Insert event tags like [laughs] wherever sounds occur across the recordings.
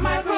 my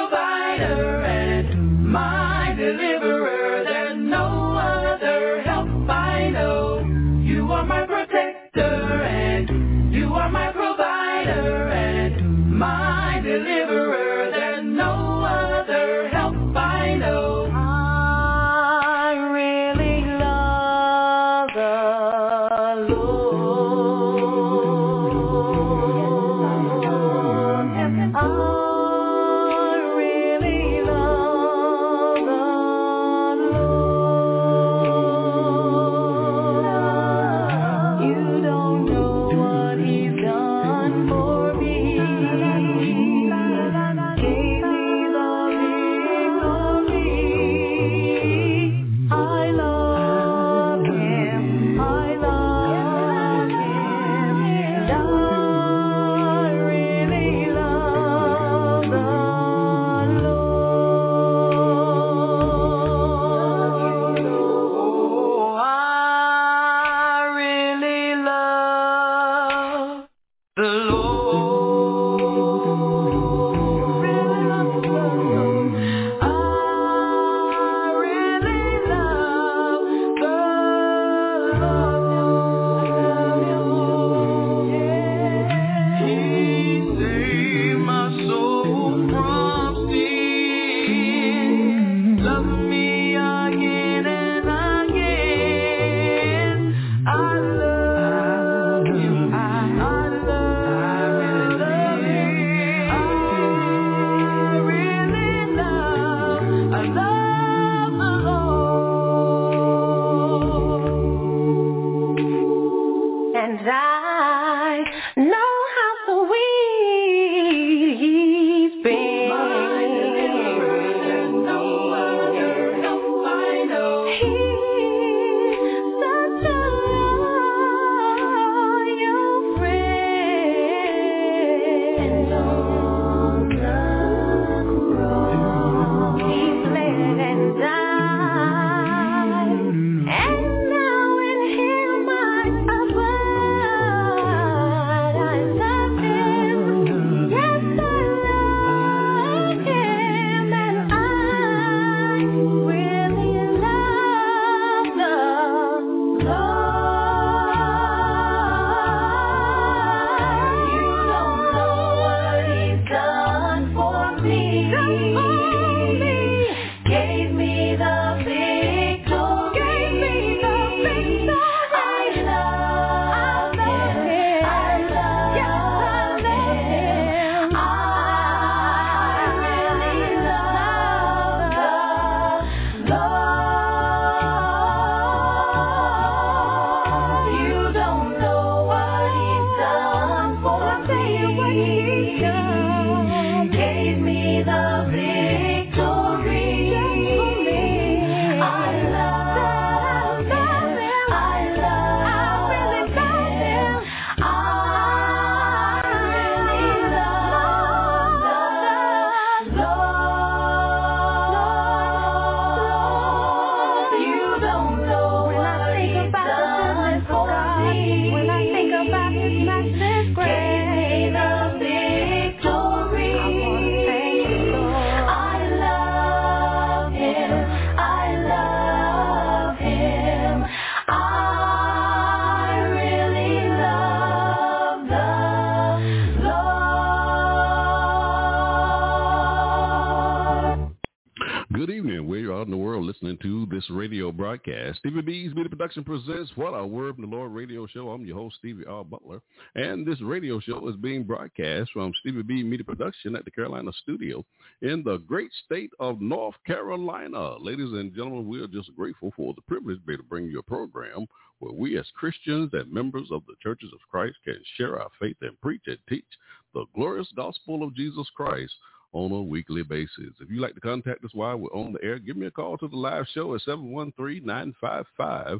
broadcast. Stevie B's Media Production presents What a Word from the Lord radio show. I'm your host, Stevie R. Butler. And this radio show is being broadcast from Stevie B Media Production at the Carolina studio in the great state of North Carolina. Ladies and gentlemen, we are just grateful for the privilege to be able to bring you a program where we as Christians and members of the churches of Christ can share our faith and preach and teach the glorious gospel of Jesus Christ on a weekly basis. If you'd like to contact us while we're on the air, give me a call to the live show at 713-955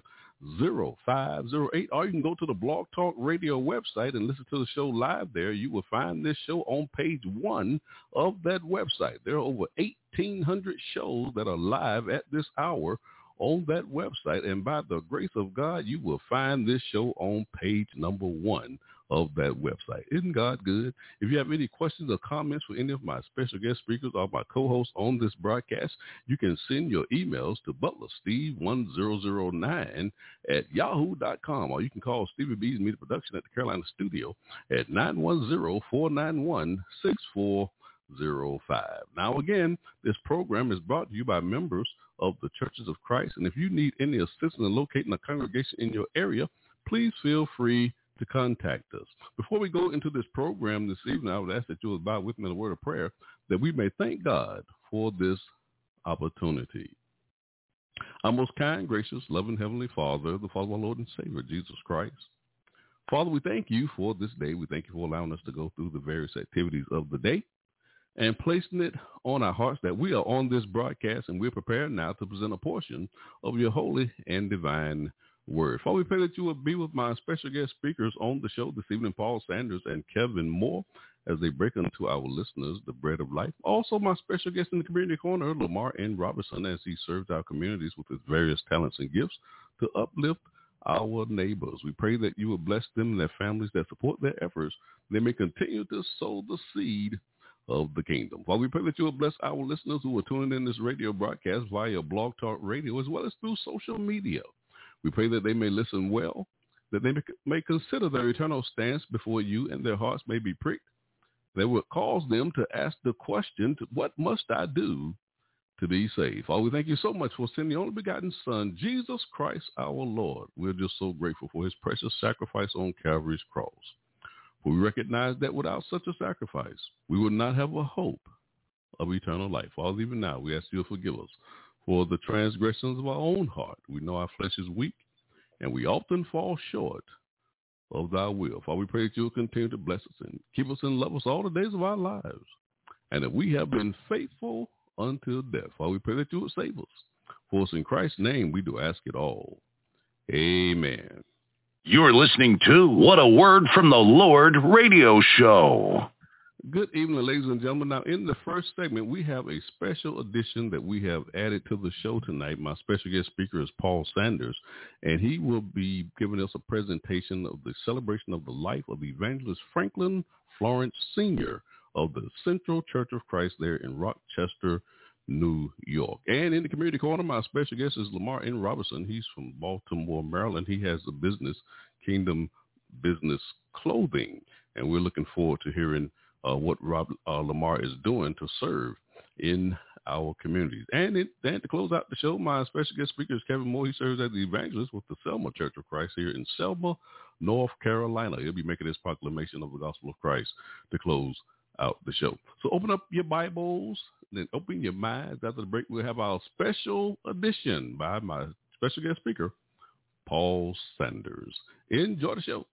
0508 or you can go to the blog talk radio website and listen to the show live there you will find this show on page one of that website there are over 1800 shows that are live at this hour on that website and by the grace of god you will find this show on page number one of that website. Isn't God good? If you have any questions or comments for any of my special guest speakers or my co-hosts on this broadcast, you can send your emails to butlersteve1009 at yahoo.com or you can call Stevie B's Media Production at the Carolina Studio at 910-491-6405. Now again, this program is brought to you by members of the Churches of Christ. And if you need any assistance in locating a congregation in your area, please feel free to contact us. Before we go into this program this evening, I would ask that you would bow with me in a word of prayer that we may thank God for this opportunity. Our most kind, gracious, loving Heavenly Father, the Father of our Lord and Savior, Jesus Christ. Father, we thank you for this day. We thank you for allowing us to go through the various activities of the day and placing it on our hearts that we are on this broadcast and we're prepared now to present a portion of your holy and divine word. Father, we pray that you will be with my special guest speakers on the show this evening, Paul Sanders and Kevin Moore, as they break unto our listeners the bread of life. Also, my special guest in the community corner, Lamar N. Robertson, as he serves our communities with his various talents and gifts to uplift our neighbors. We pray that you will bless them and their families that support their efforts. They may continue to sow the seed of the kingdom. While we pray that you will bless our listeners who are tuning in this radio broadcast via Blog Talk Radio as well as through social media. We pray that they may listen well, that they may consider their eternal stance before you and their hearts may be pricked. That will cause them to ask the question, what must I do to be saved? Father, we thank you so much for sending the only begotten Son, Jesus Christ our Lord. We're just so grateful for his precious sacrifice on Calvary's cross. For we recognize that without such a sacrifice, we would not have a hope of eternal life. Father, even now, we ask you to forgive us for the transgressions of our own heart. We know our flesh is weak, and we often fall short of thy will. Father, we pray that you will continue to bless us and keep us and love us all the days of our lives, and that we have been faithful until death. Father, we pray that you will save us. For us in Christ's name, we do ask it all. Amen. You're listening to What a Word from the Lord radio show. Good evening, ladies and gentlemen. Now, in the first segment, we have a special edition that we have added to the show tonight. My special guest speaker is Paul Sanders, and he will be giving us a presentation of the celebration of the life of Evangelist Franklin Florence Sr. of the Central Church of Christ there in Rochester, New York. And in the community corner, my special guest is Lamar N. Robertson. He's from Baltimore, Maryland. He has the business Kingdom Business Clothing, and we're looking forward to hearing uh, what Rob uh, Lamar is doing to serve in our communities. And, it, and to close out the show, my special guest speaker is Kevin Moore. He serves as the evangelist with the Selma Church of Christ here in Selma, North Carolina. He'll be making his proclamation of the gospel of Christ to close out the show. So open up your Bibles, then open your minds. After the break, we'll have our special edition by my special guest speaker, Paul Sanders. Enjoy the show.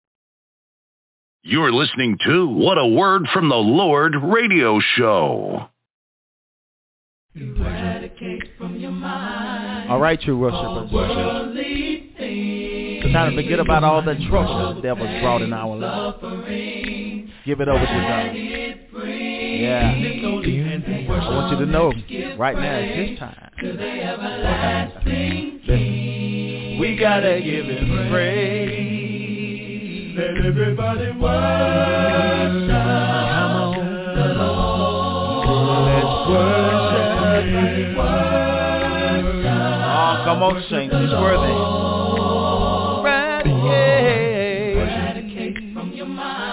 You're listening to What a Word from the Lord radio show. All right, you worshipers. It's time to forget about all the trouble the devil's brought in our lives. Give it over to God. Yeah. I want you to know right now is his time. We gotta give him praise. Let everybody worship. Come on. The Lord. Let's worship. Oh, come on, saints. He's worthy. Eradicate from your mind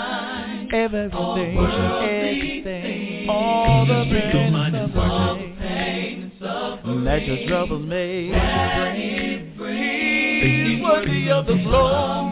everything, everything, all the pain and suffering that your trouble made. He's worthy of the glory,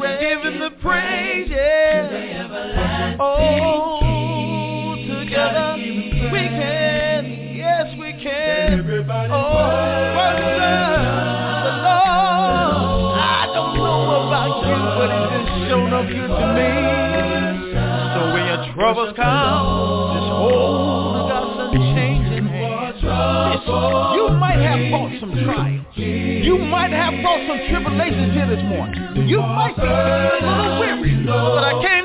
troubles come, this whole changing hands. You might have fought some trials. You might have fought some tribulations here this morning. You might be a little weary, but I can't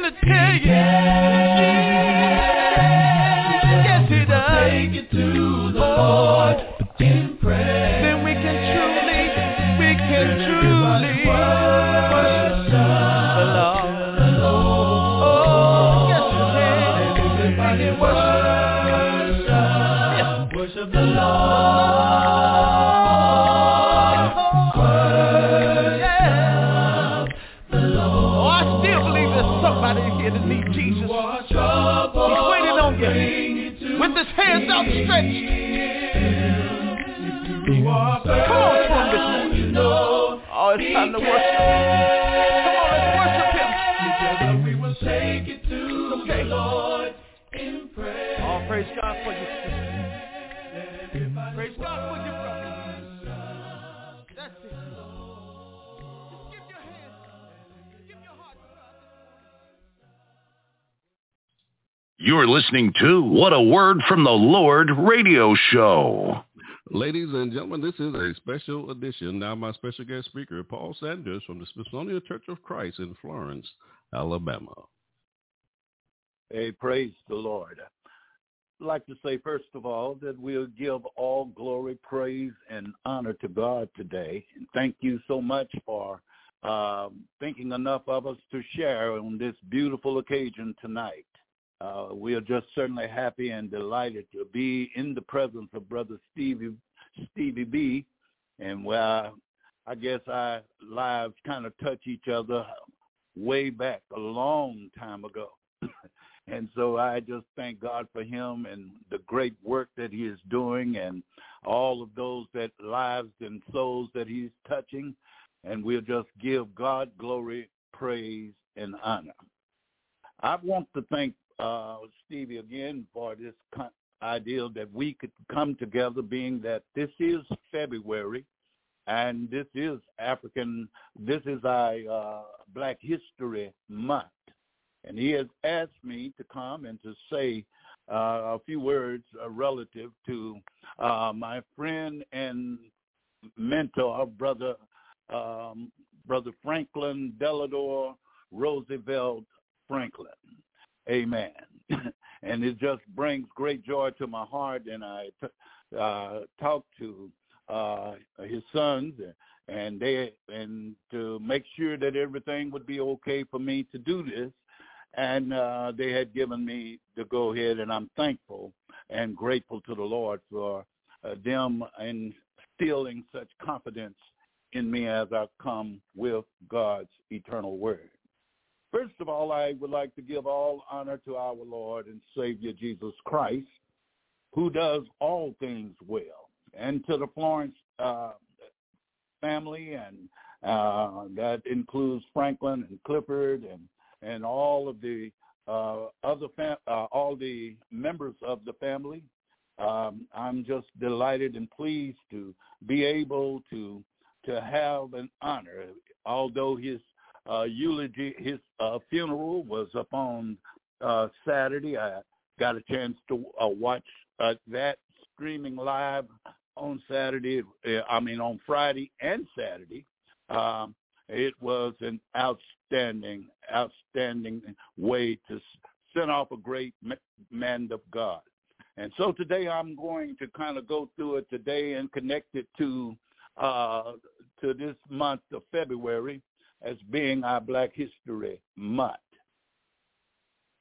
You're listening to What a Word from the Lord radio show. Ladies and gentlemen, this is a special edition. Now, my special guest speaker, Paul Sanders from the Smithsonia Church of Christ in Florence, Alabama. Hey, praise the Lord. I'd like to say, first of all, that we'll give all glory, praise, and honor to God today. And thank you so much for um, thinking enough of us to share on this beautiful occasion tonight. Uh, we are just certainly happy and delighted to be in the presence of Brother Stevie, Stevie B. And where I guess our lives kind of touch each other way back a long time ago. [coughs] And so I just thank God for him and the great work that he is doing and all of those that lives and souls that he's touching. And we'll just give God glory, praise, and honor. I want to thank uh, Stevie again for this con- ideal that we could come together, being that this is February, and this is African. This is our uh, Black History Month, and he has asked me to come and to say uh, a few words uh, relative to uh, my friend and mentor, brother um, brother Franklin Delano Roosevelt Franklin. Amen. [laughs] and it just brings great joy to my heart. And I uh, talked to uh, his sons, and they and to make sure that everything would be okay for me to do this. And uh, they had given me the go ahead, and I'm thankful and grateful to the Lord for uh, them instilling such confidence in me as I come with God's eternal word. First of all, I would like to give all honor to our Lord and Savior Jesus Christ, who does all things well, and to the Florence uh, family, and uh, that includes Franklin and Clifford and and all of the uh, other fam- uh, all the members of the family. Um, I'm just delighted and pleased to be able to to have an honor, although his uh, eulogy, his uh, funeral was up on uh, Saturday. I got a chance to uh, watch uh, that streaming live on Saturday. uh, I mean, on Friday and Saturday. Um, it was an outstanding, outstanding way to send off a great man of God. And so today I'm going to kind of go through it today and connect it to uh, to this month of February as being our Black History Month.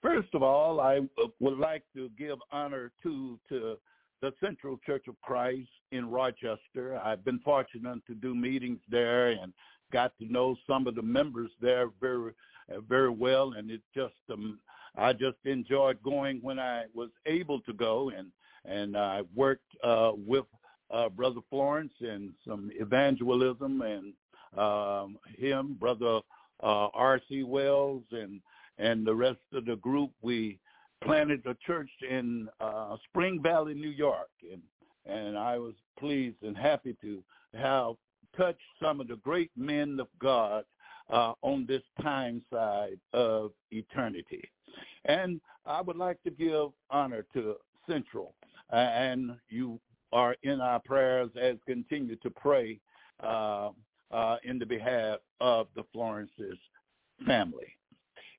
First of all, I would like to give honor to to the Central Church of Christ in Rochester. I've been fortunate to do meetings there and got to know some of the members there very very well, and it just um, I just enjoyed going when I was able to go, and and I worked uh, with uh, Brother Florence and some evangelism and um, him, Brother uh, R.C. Wells, and and the rest of the group. We planted a church in uh, Spring Valley, New York, and and I was pleased and happy to have touched some of the great men of God uh, on this time side of eternity. And I would like to give honor to Central, uh, and you are in our prayers as continue to pray uh, uh, in the behalf of the Florence's family.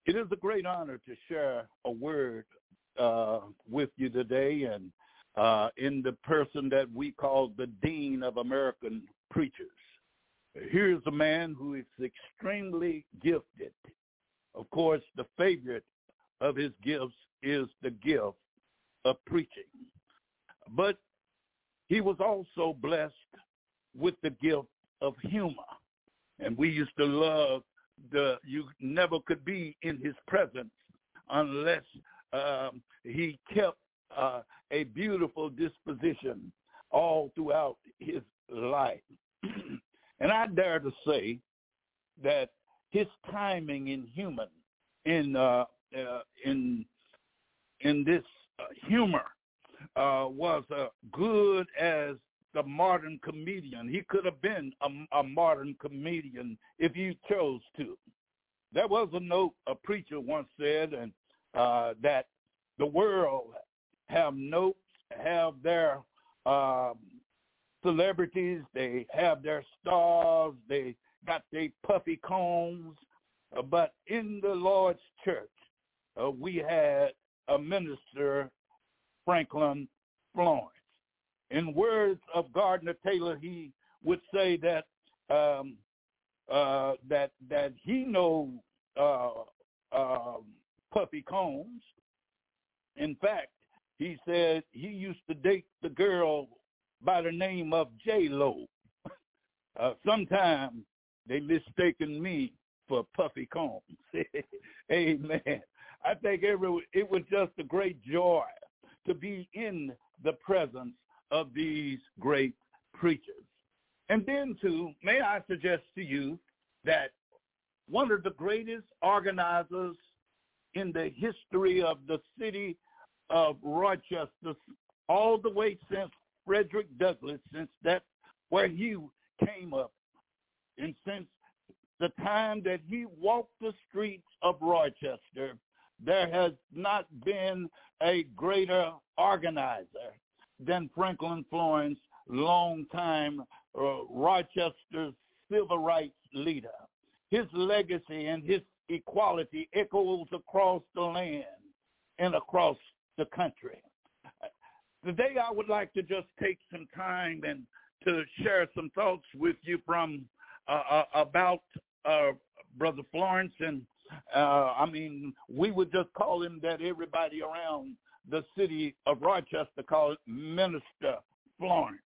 It is a great honor to share a word uh, with you today and uh, in the person that we call the Dean of American Preachers. Here's a man who is extremely gifted. Of course, the favorite of his gifts is the gift of preaching. But he was also blessed with the gift of humor. And we used to love the, you never could be in his presence unless um, he kept uh, a beautiful disposition all throughout his life. [clears throat] and I dare to say that his timing in human, in uh, uh, in in this uh, humor, uh, was as good as the modern comedian. He could have been a, a modern comedian if he chose to. There was a note a preacher once said, and uh, that the world have notes, have their um, celebrities, they have their stars, they got their puffy combs. Uh, but in the Lord's church, uh, we had a minister, Franklin Florence. In words of Gardner Taylor, he would say that um, uh, that that he know uh, uh, puffy combs. In fact, he said he used to date the girl by the name of J Lo. [laughs] Uh, sometimes they mistaken me for Puffy Combs. [laughs] Amen. I think every, it was just a great joy to be in the presence of these great preachers. And then, too, may I suggest to you that one of the greatest organizers in the history of the city of Rochester, all the way since Frederick Douglass, since that's where he came up, and since the time that he walked the streets of Rochester, there has not been a greater organizer than Franklin Florence, longtime uh, Rochester's civil rights leader. His legacy and his equality echoes across the land and across the country. Today I would like to just take some time and to share some thoughts with you from uh, uh, about uh, Brother Florence and uh, I mean, we would just call him that everybody around the city of Rochester called Minister Florence.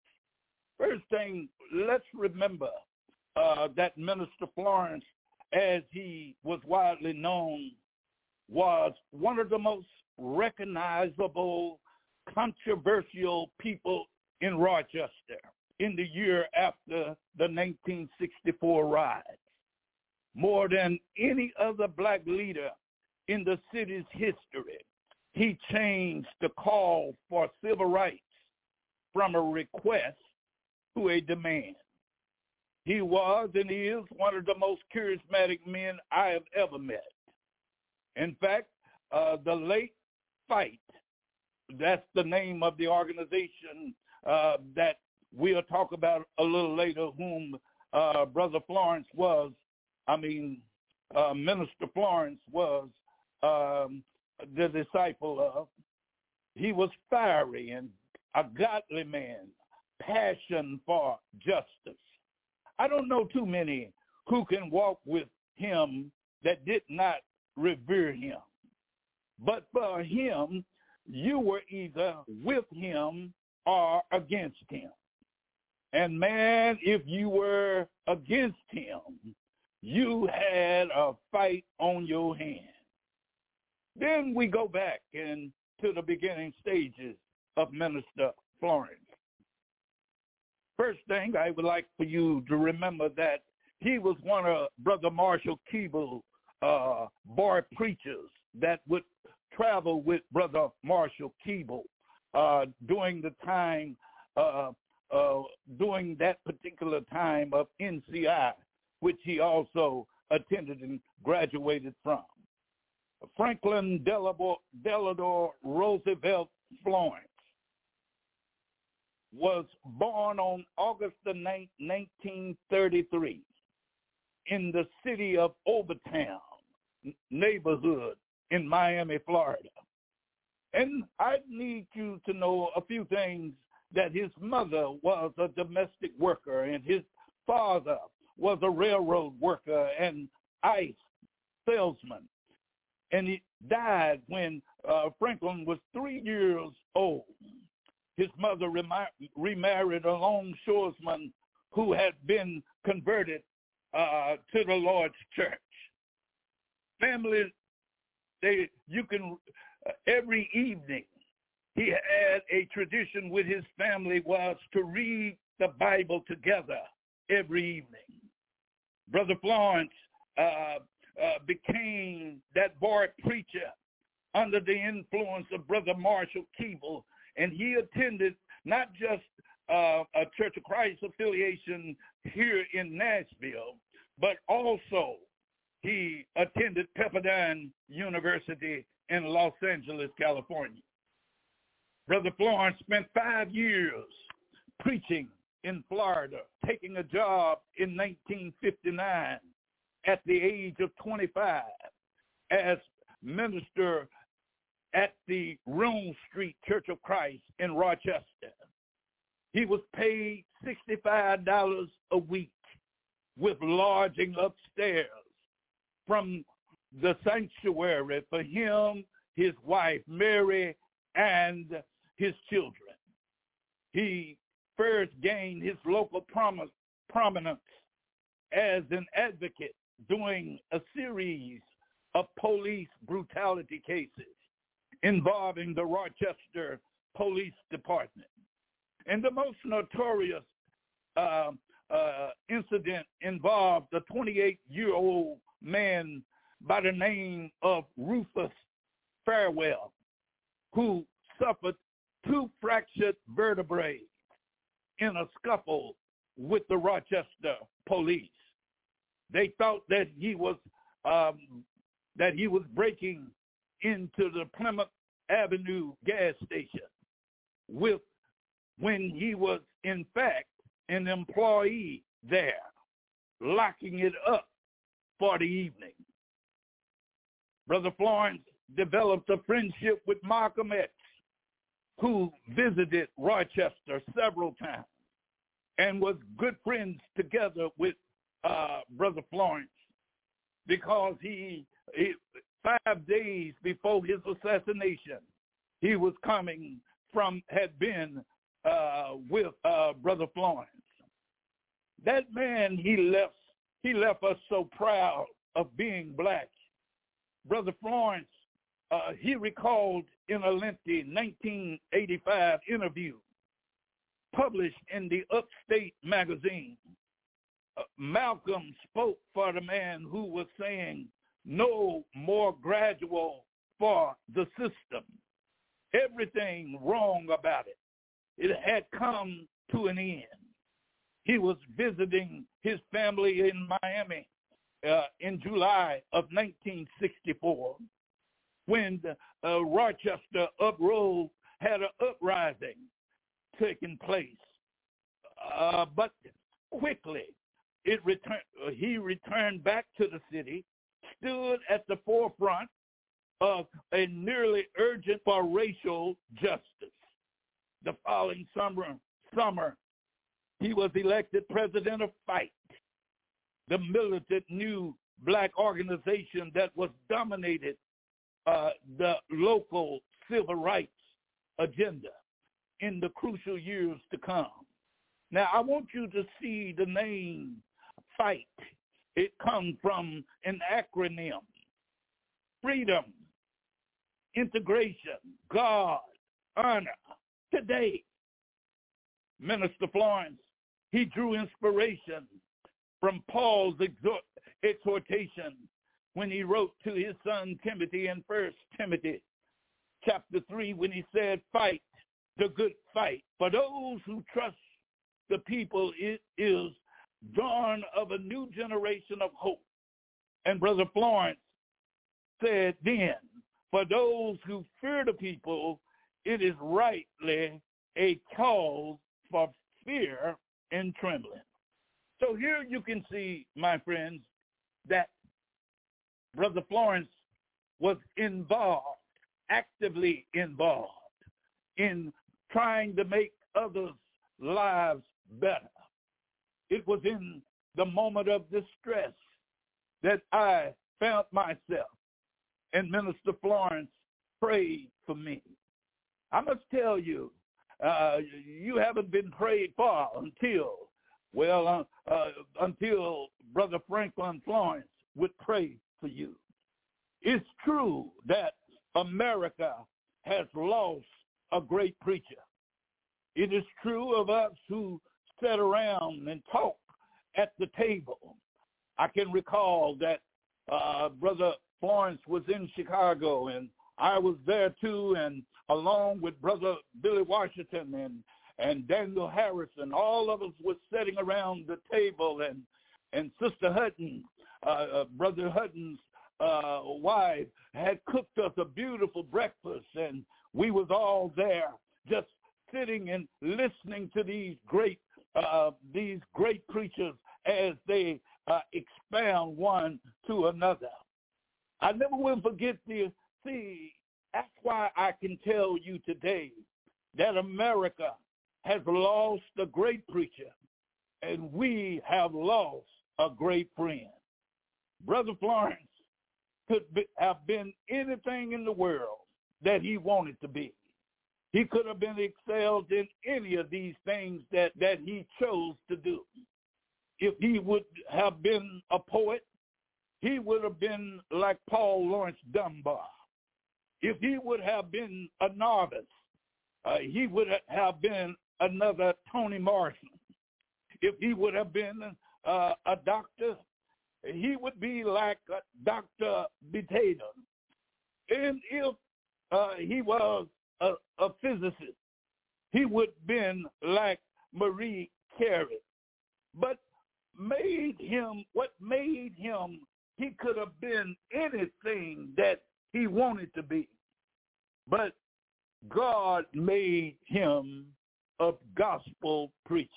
First thing, let's remember uh, that Minister Florence, as he was widely known, was one of the most recognizable, controversial people in Rochester in the year after the 1964 riots. More than any other black leader in the city's history, he changed the call for civil rights from a request to a demand. He was and is one of the most charismatic men I have ever met. In fact, uh, the late fight, that's the name of the organization uh, that we'll talk about a little later, whom uh, Brother Florence was, I mean, uh, Minister Florence was um, the disciple of. He was fiery and a godly man, passion for justice. I don't know too many who can walk with him that did not revere him. But for him, you were either with him or against him. And man, if you were against him, you had a fight on your hands. Then we go back into the beginning stages of Minister Florence. First thing I would like for you to remember that he was one of Brother Marshall Keeble's uh, preachers that would travel with Brother Marshall Keeble uh, during the time, uh, uh, during that particular time of NCI, which he also attended and graduated from. Franklin Delano Roosevelt Florence. was born on August the 9th, 1933 in the city of Overtown neighborhood in Miami, Florida. And I need you to know a few things that his mother was a domestic worker and his father was a railroad worker and ice salesman. And he died when uh, Franklin was three years old. His mother remarried a longshoreman who had been converted uh, to the Lord's church. Family, they you can uh, every evening he had a tradition with his family was to read the Bible together every evening. Brother Florence uh, uh, became that boy preacher under the influence of Brother Marshall Keeble, and he attended not just uh, a Church of Christ affiliation here in Nashville, but also he attended Pepperdine University in Los Angeles, California. Brother Florence spent five years preaching in Florida, taking a job in 1959 at the age of 25 as minister at the Rome Street Church of Christ in Rochester. He was paid $65 a week with lodging upstairs from the sanctuary for him, his wife Mary, and his children. He first gained his local prominence as an advocate doing a series of police brutality cases involving the Rochester Police Department. And the most notorious uh, uh, incident involved a 28-year-old man by the name of Rufus Fairwell, who suffered two fractured vertebrae in a scuffle with the Rochester police. They thought that he was um, that he was breaking into the Plymouth Avenue gas station with when he was in fact an employee there, locking it up for the evening. Brother Florence developed a friendship with Malcolm X, who visited Rochester several times and was good friends together with uh, Brother Florence because he, he, five days before his assassination, he was coming from, had been uh, with uh, Brother Florence. That man, he left, he left us so proud of being black. Brother Florence, uh, he recalled in a lengthy 1985 interview published in the Upstate magazine. Uh, Malcolm spoke for the man who was saying no more gradual for the system. Everything wrong about it. It had come to an end. He was visiting his family in Miami uh, in July of 1964 when the, uh, Rochester uprose had an uprising taking place. Uh, but quickly, it returned. Uh, he returned back to the city, stood at the forefront of a nearly urgent for racial justice. The following summer, summer, he was elected president of FIGHT, the militant new black organization that was dominated uh, the local civil rights agenda in the crucial years to come. Now, I want you to see the name FIGHT. It comes from an acronym. Freedom, integration, God, honor. Today, Minister Florence, he drew inspiration from Paul's exhort, exhortation when he wrote to his son Timothy in First Timothy chapter 3 when he said, fight the good fight. For those who trust the people, it is dawn of a new generation of hope. And Brother Florence said then, for those who fear the people, it is rightly a cause for fear and trembling. So here you can see, my friends, that Brother Florence was involved, actively involved in trying to make others' lives better. It was in the moment of distress that I found myself and Minister Florence prayed for me. I must tell you, uh, you haven't been prayed for until, well, uh, uh, until Brother Franklin Florence would pray for you. It's true that America has lost a great preacher. It is true of us who sat around and talked at the table. I can recall that uh, Brother Florence was in Chicago and I was there too, and along with Brother Billy Washington and and Daniel Harrison, all of us were sitting around the table, and and Sister Hutton, uh, uh, Brother Hutton's uh, wife, had cooked us a beautiful breakfast, and we was all there, just sitting and listening to these great uh, these great preachers as they uh, expound one to another. I never will forget the see. That's why I can tell you today that America has lost a great preacher, and we have lost a great friend. Brother Florence could be, have been anything in the world that he wanted to be. He could have been excelled in any of these things that, that he chose to do. If he would have been a poet, he would have been like Paul Laurence Dunbar. If he would have been a novice, uh, he would have been another Toni Morrison. If he would have been uh, a doctor, he would be like Dr. Potato. And if uh, he was a, a physicist, he would have been like Marie Curie. But made him, what made him, he could have been anything that he wanted to be. But God made him a gospel preacher.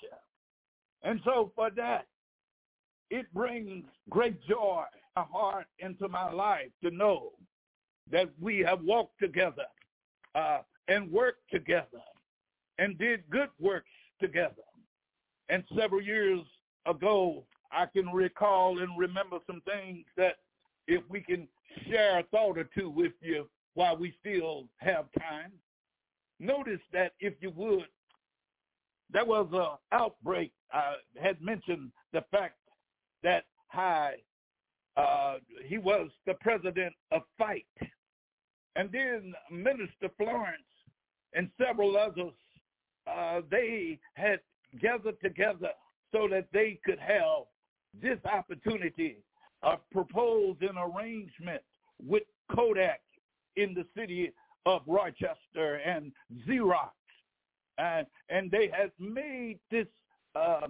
And so for that, it brings great joy my heart into my life to know that we have walked together uh, and worked together and did good works together. And several years ago, I can recall and remember some things that if we can share a thought or two with you while we still have time. Notice that if you would, there was an outbreak. I had mentioned the fact that High, uh, he was the president of FIGHT. And then Minister Florence and several others, uh, they had gathered together so that they could have this opportunity of propose an arrangement with Kodak in the city of Rochester and Xerox. And, and they had made this, uh,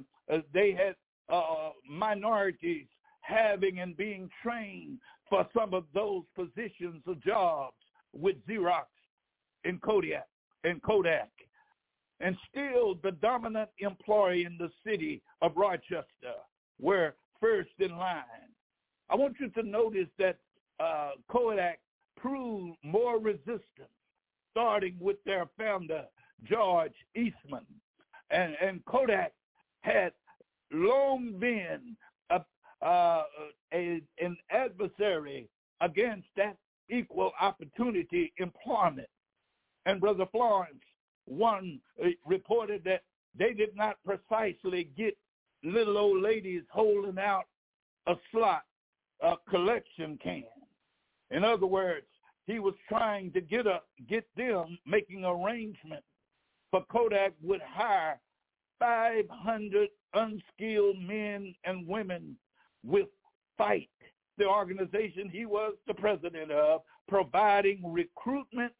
they had uh, minorities having and being trained for some of those positions of jobs with Xerox and Kodak and Kodak. And still the dominant employee in the city of Rochester were first in line. I want you to notice that uh, Kodak proved more resistance, starting with their founder, George Eastman. And, and Kodak had long been a, uh, a, an adversary against that equal opportunity employment. And Brother Florence, one uh, reported that they did not precisely get little old ladies holding out a slot, a collection can. In other words, he was trying to get a get them making arrangements for Kodak would hire 500 unskilled men and women with fight. The organization he was the president of, providing recruitment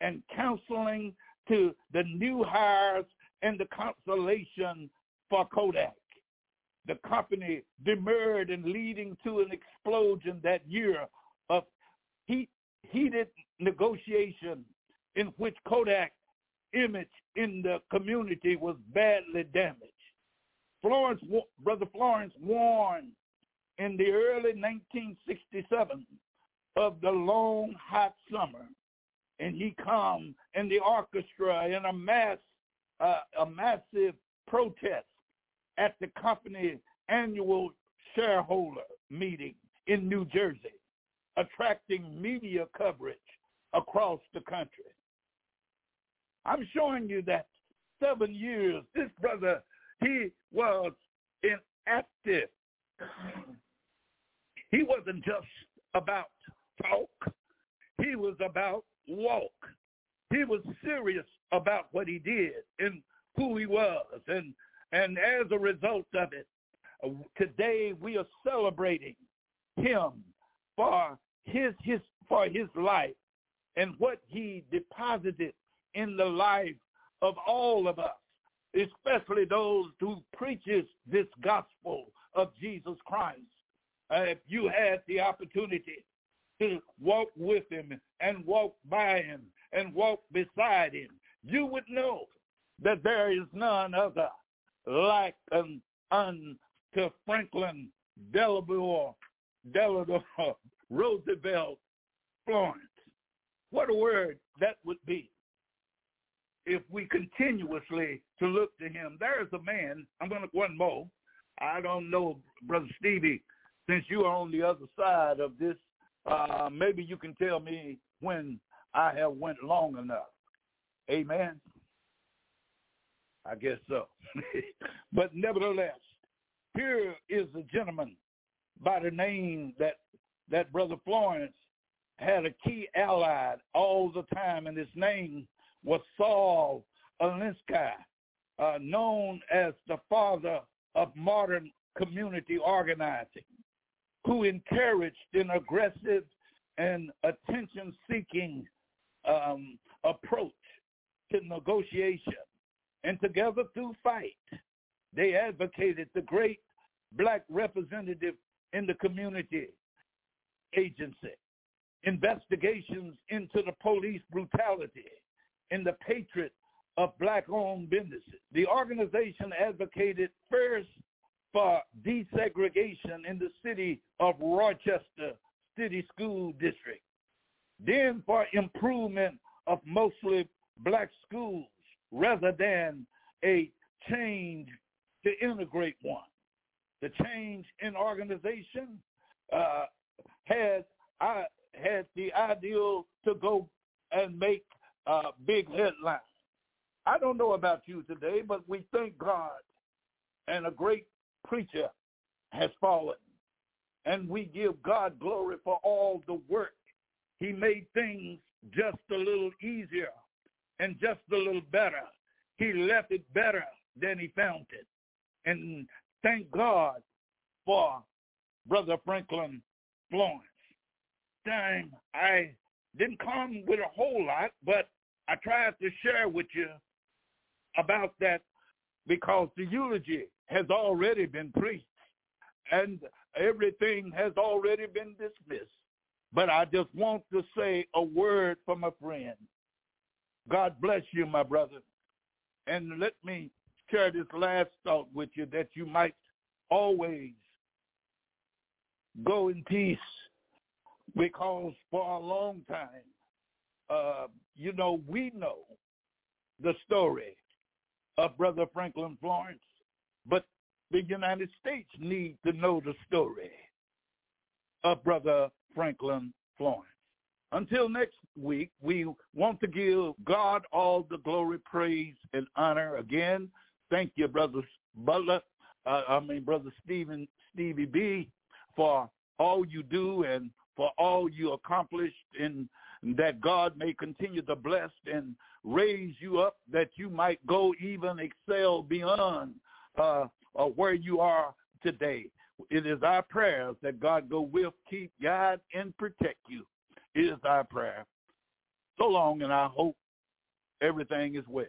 and counseling to the new hires and the consolation for Kodak. The company demurred and leading to an explosion that year of heat heated negotiation in which Kodak image in the community was badly damaged. Florence, Brother Florence warned in the early 1967 of the long hot summer, and he come in the orchestra in a mass, uh, a massive protest at the company annual shareholder meeting in New Jersey, attracting media coverage across the country. I'm showing you that seven years, this brother, he was inactive. He wasn't just about talk. He was about walk. He was serious about what he did and who he was. And, and as a result of it, today we are celebrating him for his, his, for his life and what he deposited in the life of all of us, especially those who preaches this gospel of Jesus Christ. Uh, if you had the opportunity to walk with him and walk by him and walk beside him, you would know that there is none other like unto Franklin Delabore, Delabore [laughs] Roosevelt Florence. What a word that would be if we continuously to look to him. There is a man, I'm going to one more. I don't know, Brother Stevie, since you are on the other side of this, uh, maybe you can tell me when I have went long enough. Amen. I guess so. [laughs] but nevertheless, here is a gentleman by the name that that Brother Florence had a key ally all the time, and his name was Saul Alinsky, uh, known as the father of modern community organizing, who encouraged an aggressive and attention-seeking um, approach to negotiation. And together through fight, they advocated the great black representative in the community agency, investigations into the police brutality, and the patriot of black-owned businesses. The organization advocated first for desegregation in the city of Rochester City School District, then for improvement of mostly black schools rather than a change to integrate one. The change in organization uh, had I had the ideal to go and make uh, big headlines. I don't know about you today, but we thank God and a great preacher has fallen. And we give God glory for all the work. He made things just a little easier and just a little better. He left it better than he found it. And thank God for Brother Franklin Florence. Time I didn't come with a whole lot, but I tried to share with you about that because the eulogy has already been preached and everything has already been dismissed. But I just want to say a word from a friend. God bless you, my brother. And let me share this last thought with you that you might always go in peace because for a long time, uh, you know, we know the story of Brother Franklin Florence, but the United States need to know the story of Brother Franklin Florence. Until next week, we want to give God all the glory, praise, and honor. Again, thank you, Brother Butler. Uh, I mean, Brother Stephen Stevie B, for all you do and for all you accomplished and that God may continue to bless and raise you up that you might go even excel beyond uh, uh, where you are today. It is our prayers that God go with, keep, guide, and protect you. It is our prayer. So long, and I hope everything is well.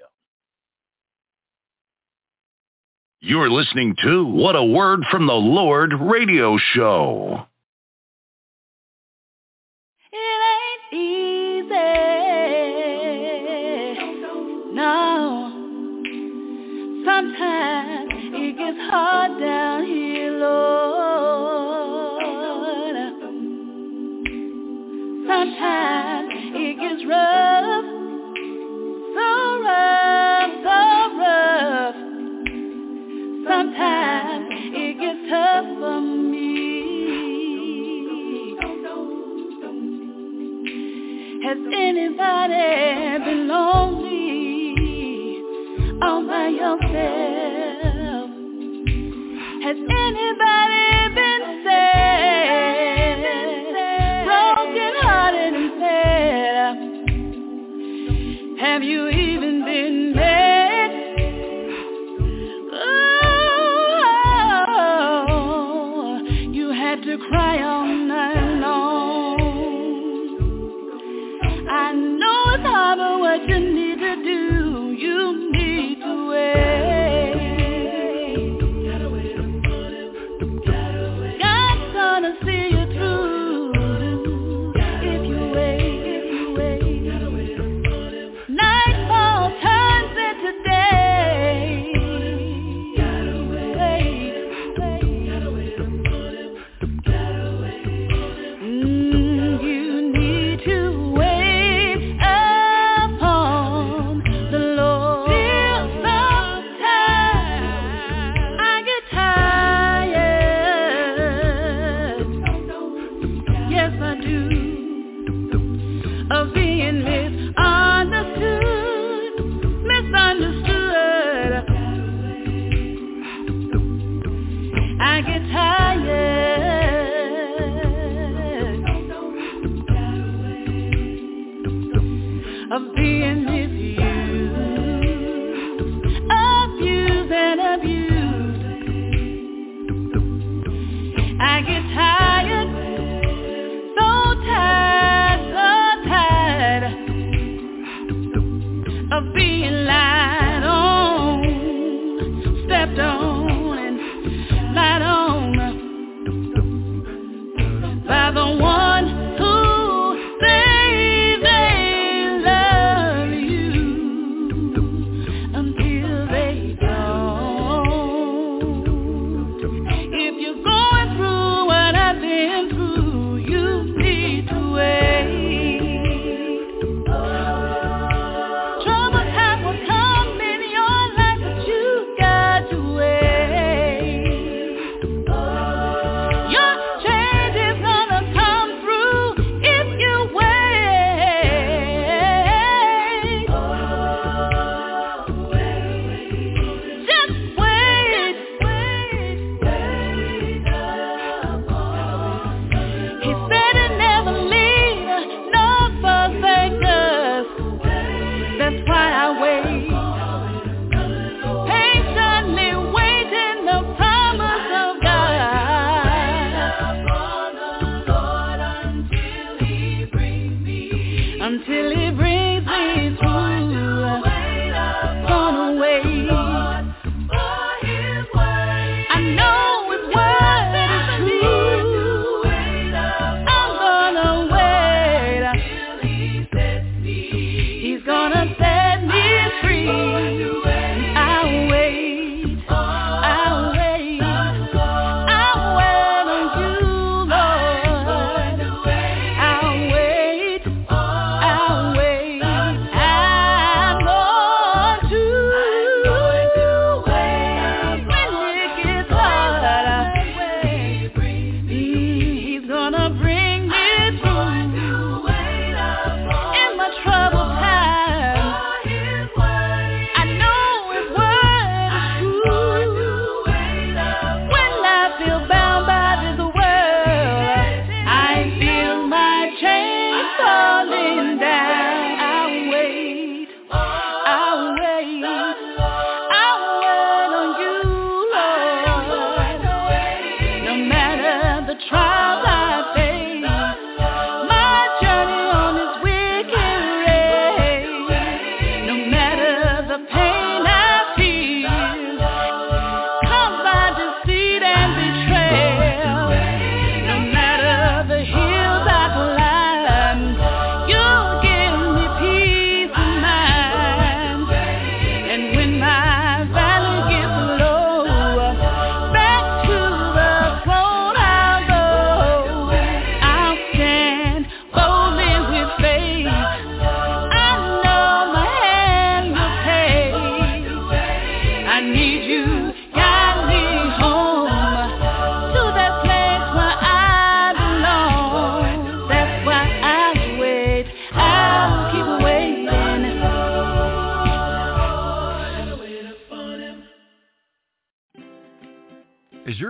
You're listening to What a Word from the Lord radio show. Down here, Lord. Sometimes it gets rough, so rough, so rough. Sometimes it gets tough for me. Has anybody been lonely all by yourself?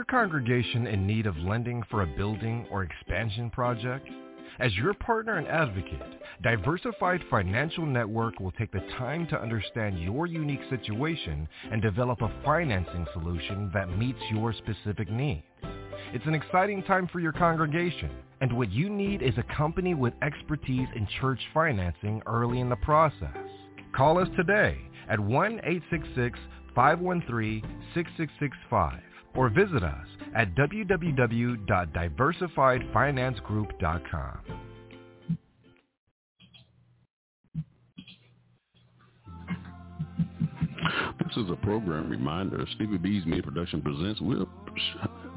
Congregation in need of lending for a building or expansion project? As your partner and advocate, Diversified Financial Network will take the time to understand your unique situation and develop a financing solution that meets your specific needs. It's an exciting time for your congregation, and what you need is a company with expertise in church financing early in the process. Call us today at 1-866-513-6665 or visit us at www.diversifiedfinancegroup.com. This is a program reminder. Stevie B's Media Production presents. We're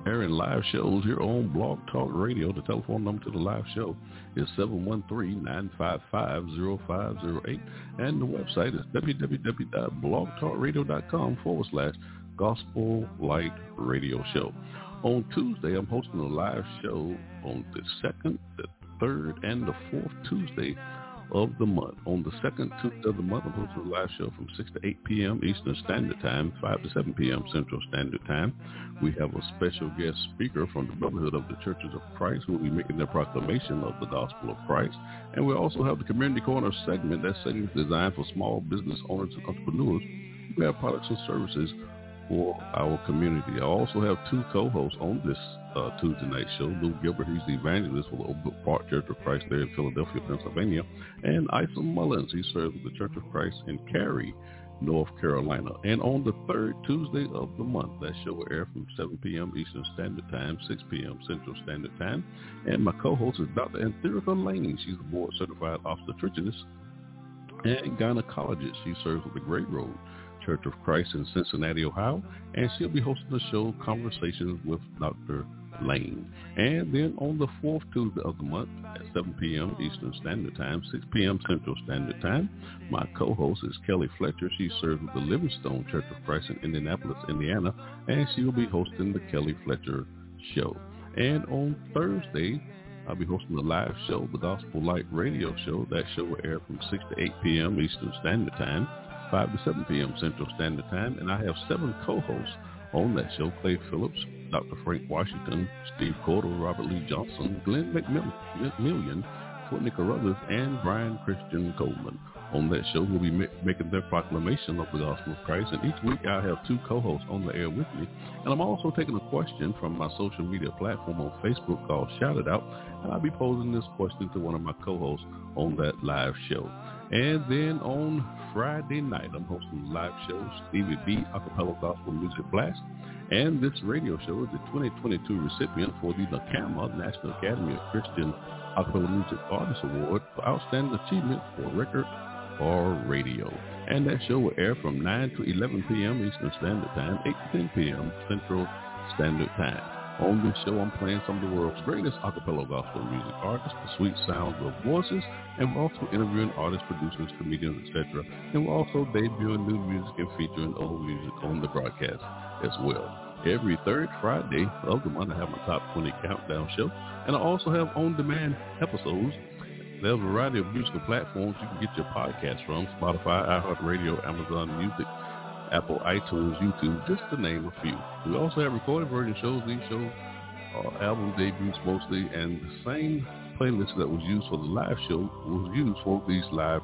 airing live shows here on Blog Talk Radio. The telephone number to the live show is 713-955-0508. And the website is www.blogtalkradio.com forward slash Gospel Light Radio Show. On Tuesday, I'm hosting a live show on the second, the third, and the fourth Tuesday of the month. On the second Tuesday of the month, I'm hosting a live show from 6 to 8 p.m. Eastern Standard Time, 5 to 7 p.m. Central Standard Time. We have a special guest speaker from the Brotherhood of the Churches of Christ who will be making their proclamation of the gospel of Christ. And we also have the Community Corner segment. That segment is designed for small business owners and entrepreneurs who have products and services for our community. I also have two co-hosts on this uh, Tuesday night show. Lou Gilbert, he's the evangelist for the Oak Park Church of Christ there in Philadelphia, Pennsylvania. And Isa Mullins, he serves with the Church of Christ in Cary, North Carolina. And on the third Tuesday of the month, that show will air from 7 p.m. Eastern Standard Time, 6 p.m. Central Standard Time. And my co-host is Dr. Antherica Lane. She's a board-certified obstetricianist and gynecologist. She serves with the Great Road Church of Christ in Cincinnati, Ohio, and she'll be hosting the show Conversations with Dr. Lane. And then on the fourth Tuesday of the month at 7 p.m. Eastern Standard Time, 6 p.m. Central Standard Time, my co-host is Kelly Fletcher. She serves with the Livingstone Church of Christ in Indianapolis, Indiana, and she will be hosting the Kelly Fletcher Show. And on Thursday, I'll be hosting a live show, the Gospel Light Radio Show. That show will air from 6 to 8 p.m. Eastern Standard Time. 5 to 7 p.m. Central Standard Time, and I have seven co-hosts on that show, Clay Phillips, Dr. Frank Washington, Steve Cordell, Robert Lee Johnson, Glenn McMillian, Courtney Carruthers, and Brian Christian Coleman. On that show, we'll be making their proclamation of the gospel of Christ, and each week I'll have two co-hosts on the air with me. And I'm also taking a question from my social media platform on Facebook called Shout It Out, and I'll be posing this question to one of my co-hosts on that live show. And then on Friday night, I'm hosting live show, Stevie B Acapella Gospel Music Blast. And this radio show is the 2022 recipient for the NACAMA, National Academy of Christian Acapella Music Artist Award for Outstanding Achievement for Record or Radio. And that show will air from 9 to 11 p.m. Eastern Standard Time, 8 to 10 p.m. Central Standard Time. On this show, I'm playing some of the world's greatest acapella gospel music artists, the sweet sounds of voices, and we're also interviewing artists, producers, comedians, etc. And we're also debuting new music and featuring old music on the broadcast as well. Every third Friday of the month, I have my top 20 countdown show, and I also have on-demand episodes. There's a variety of musical platforms you can get your podcast from, Spotify, iHeartRadio, Amazon Music, Apple, iTunes, YouTube, just to name a few. We also have recorded version shows. These shows are album debuts mostly, and the same playlist that was used for the live show was used for these live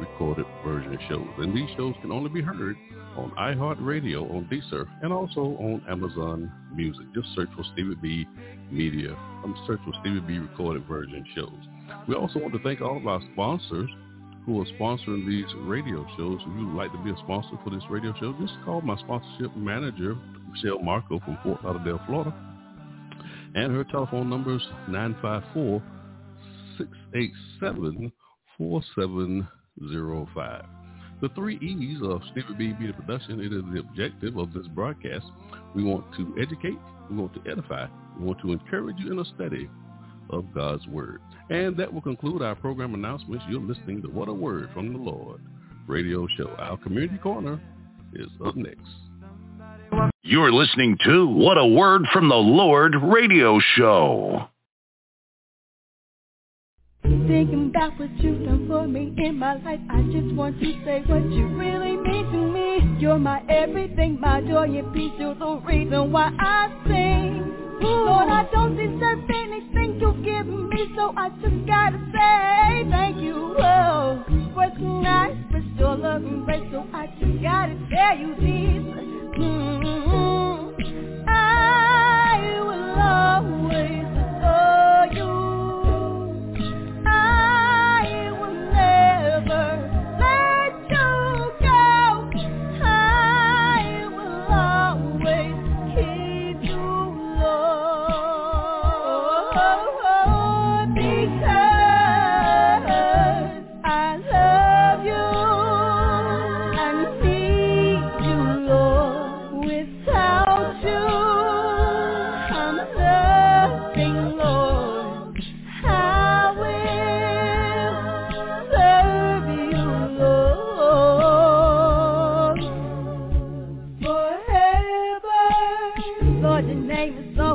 recorded version shows. And these shows can only be heard on iHeartRadio, on Deezer, and also on Amazon Music. Just search for Stevie B Media. Um, search for Stevie B recorded version shows. We also want to thank all of our sponsors who are sponsoring these radio shows. If you would like to be a sponsor for this radio show, just call my sponsorship manager, Michelle Marco from Fort Lauderdale, Florida. And her telephone number is 954-687-4705. The three E's of Stevie B Media Production, it is the objective of this broadcast. We want to educate, we want to edify, we want to encourage you in a study of God's Word. And that will conclude our program announcements. You're listening to What a Word from the Lord radio show. Our community corner is up next. You're listening to What a Word from the Lord radio show. thinking about what you've done for me in my life, I just want to say what you really mean to me. You're my everything, my joy and peace. You're the reason why I sing. Lord, I don't deserve anything you've given me, so I just gotta say thank you. Oh, for tonight, for your love and grace, so I just gotta tell you this. Mm-hmm. I will always adore you.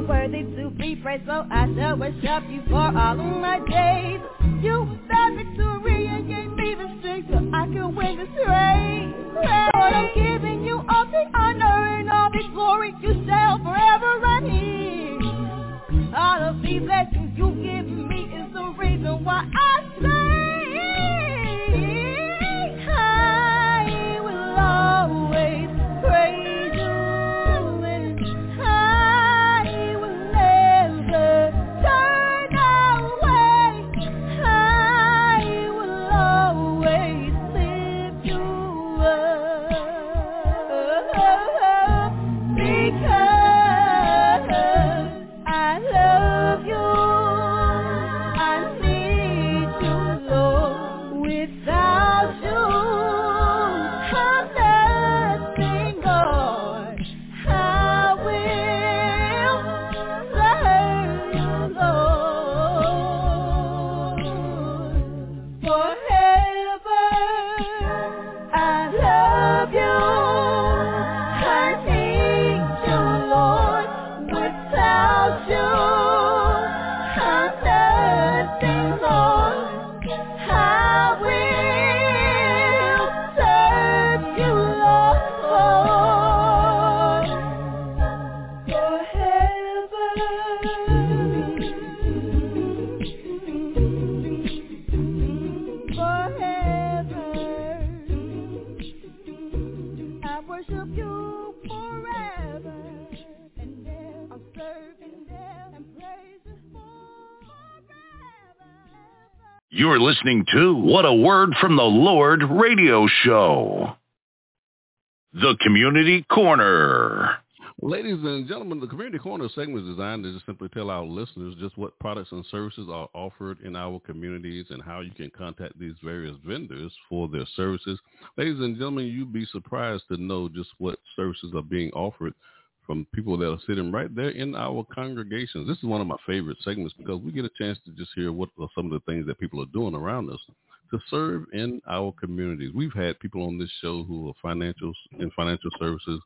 Worthy to be praised, so I shall worship you for all of my days. You found victory and gave me the strength so I can win this race. Lord, I'm giving you all the honor and all the glory. You shall forever here. All of the blessings you give me is the reason why I say You're listening to What a Word from the Lord radio show. The Community Corner. Ladies and gentlemen, the Community Corner segment is designed to just simply tell our listeners just what products and services are offered in our communities and how you can contact these various vendors for their services. Ladies and gentlemen, you'd be surprised to know just what services are being offered from people that are sitting right there in our congregations. This is one of my favorite segments because we get a chance to just hear what are some of the things that people are doing around us to serve in our communities. We've had people on this show who are financial in financial services,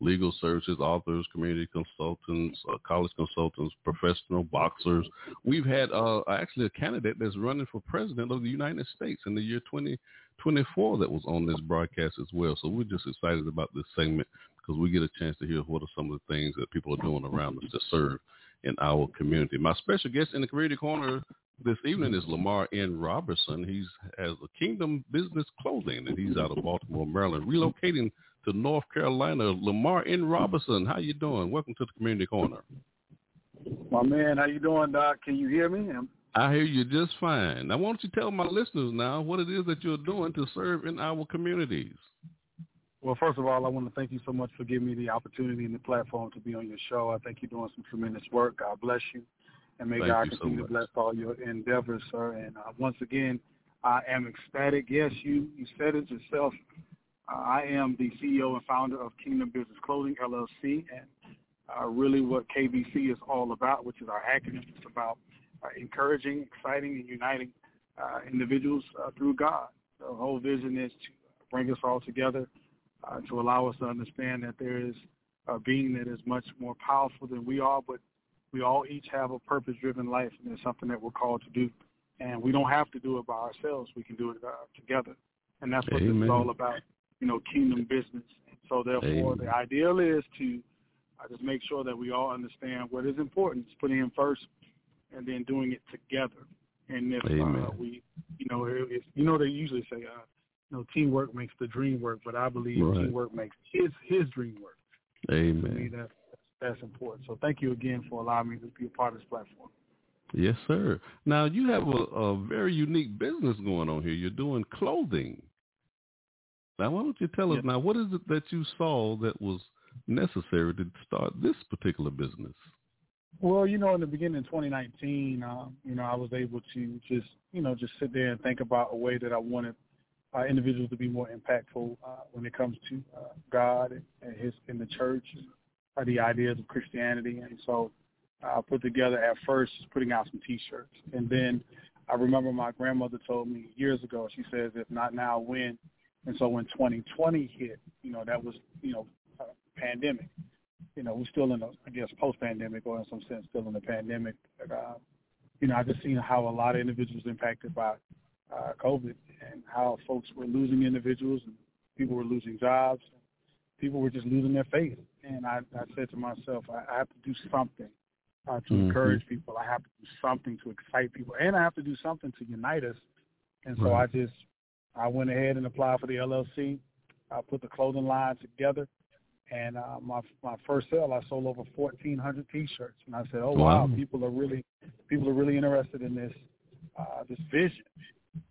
legal services, authors, community consultants, uh, college consultants, professional boxers. We've had uh, actually a candidate that's running for president of the United States in the year 2024 that was on this broadcast as well. So we're just excited about this segment because we get a chance to hear what are some of the things that people are doing around us to serve in our community. My special guest in the community corner this evening is Lamar N. Robinson. He's has a Kingdom Business Clothing, and he's out of Baltimore, Maryland, relocating to North Carolina. Lamar N. Robinson, how you doing? Welcome to the community corner. My man, how you doing, Doc? Can you hear me? I'm- I hear you just fine. Now, why don't you tell my listeners now what it is that you're doing to serve in our communities? Well, first of all, I want to thank you so much for giving me the opportunity and the platform to be on your show. I think you're doing some tremendous work. God bless you. And may Thank God so continue much. to bless all your endeavors, sir. And uh, once again, I am ecstatic. Yes, you, you said it yourself. Uh, I am the CEO and founder of Kingdom Business Clothing, LLC. And uh, really what KBC is all about, which is our acronym. It's about uh, encouraging, exciting, and uniting uh, individuals uh, through God. The whole vision is to bring us all together, uh, to allow us to understand that there is a being that is much more powerful than we are, but we all each have a purpose-driven life, and it's something that we're called to do. and we don't have to do it by ourselves. We can do it uh, together, and that's what Amen. this is all about. You know, kingdom business. And so therefore, Amen. the ideal is to uh, just make sure that we all understand what is important. It's putting Him first, and then doing it together. And if uh, we, you know, if, you know, they usually say, uh, you know, teamwork makes the dream work, but I believe Right. teamwork makes his his dream work. To me, Amen. that's that's important. So thank you again for allowing me to be a part of this platform. Yes, sir. Now you have a, a very unique business going on here. You're doing clothing. Now, why don't you tell us Yes. now what is it that you saw that was necessary to start this particular business? Well, you know, in the beginning of 2019, um, you know, I was able to just, you know, just sit there and think about a way that I wanted uh, individuals to be more impactful uh, when it comes to uh, God and, and His in the church, uh, the ideas of Christianity, and so I put together at first putting out some T-shirts, and then I remember my grandmother told me years ago. She says, "If not now, when?" And so when 2020 hit, you know, that was, you know, uh, pandemic you know, we're still in a, I guess, post-pandemic or in some sense still in the pandemic. But, uh, you know, I just seen how a lot of individuals impacted by uh, COVID and how folks were losing individuals and people were losing jobs. People were just losing their faith. And I, I said to myself, I, I have to do something uh, to Mhm. encourage people. I have to do something to excite people. And I have to do something to unite us. And so Right. I just, I went ahead and applied for the LLC. I put the clothing line together. And uh, my my first sale, I sold over fourteen hundred T-shirts, and I said, "Oh wow, Wow. people are really people are really interested in this uh, this vision."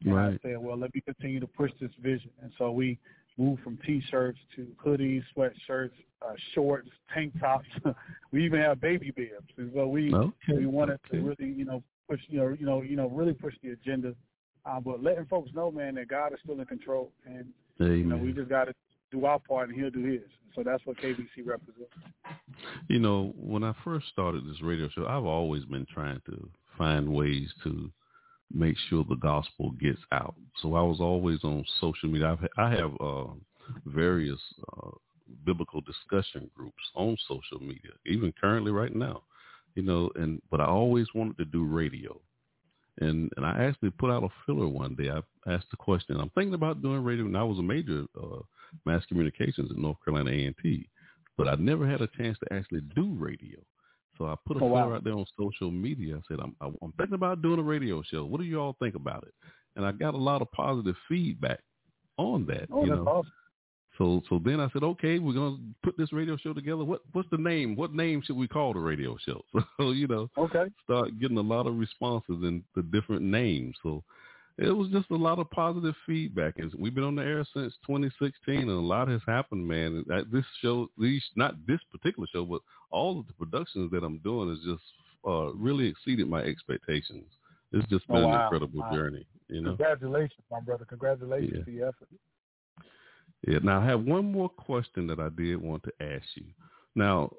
And Right. I said, "Well, let me continue to push this vision." And so we moved from T-shirts to hoodies, sweatshirts, uh, shorts, tank tops. [laughs] we even have baby bibs, and so we Okay. we wanted Okay. to really you know push you know you know you know really push the agenda, uh, but letting folks know, man, that God is still in control, and you know we just got to do our part, and He'll do His. So that's what KBC represents. You know, when I first started this radio show, I've always been trying to find ways to make sure the gospel gets out. So I was always on social media. I've, I have uh, various uh, biblical discussion groups on social media, even currently right now. You know, and but I always wanted to do radio, and and I actually put out a filler one day. I asked the question. I'm thinking about doing radio, and I was a major uh, mass communications at North Carolina A and T but I never had a chance to actually do radio. So I put a Oh, wow. flyer out there on social media. I said, I'm, I'm thinking about doing a radio show. What do you all think about it? And I got a lot of positive feedback on that. Oh, you that's know? awesome. So so then I said, okay, we're gonna put this radio show together. What what's the name? What name should we call the radio show? [laughs] So you know, Okay. start getting a lot of responses and the different names. So it was just a lot of positive feedback. And we've been on the air since 2016, and a lot has happened, man. This show, these not this particular show, but all of the productions that I'm doing is just uh, really exceeded my expectations. It's just Oh, been an incredible Wow. journey, you know. Congratulations, my brother. Congratulations Yeah. to your effort. Yeah. Now I have one more question that I did want to ask you. Now,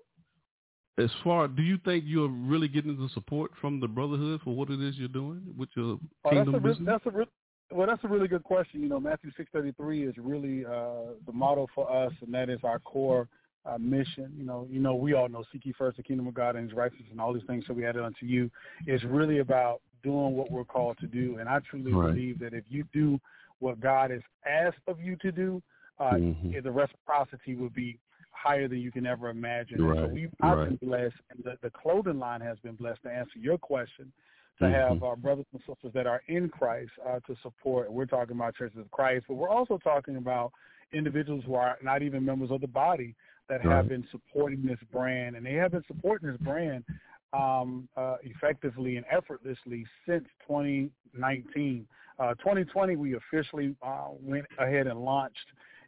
as far, do you think you're really getting the support from the brotherhood for what it is you're doing with your Oh, that's kingdom a business? that's a re- well, that's a really good question. You know, Matthew six thirty three is really uh, the model for us, and that is our core uh, mission. You know, you know, we all know seek ye first the kingdom of God and His righteousness, and all these things shall be added unto you. It's really about doing what we're called to do, and I truly Right. believe that if you do what God has asked of you to do, uh, Mhm. the reciprocity would be higher than you can ever imagine. And so Right, we've I've right. been blessed, and the, the clothing line has been blessed to answer your question to Mhm. have our brothers and sisters that are in Christ uh, to support. We're talking about churches of Christ, but we're also talking about individuals who are not even members of the body that Right. have been supporting this brand, and they have been supporting this brand um, uh, effectively and effortlessly since 2019. Uh, 2020, we officially uh, went ahead and launched,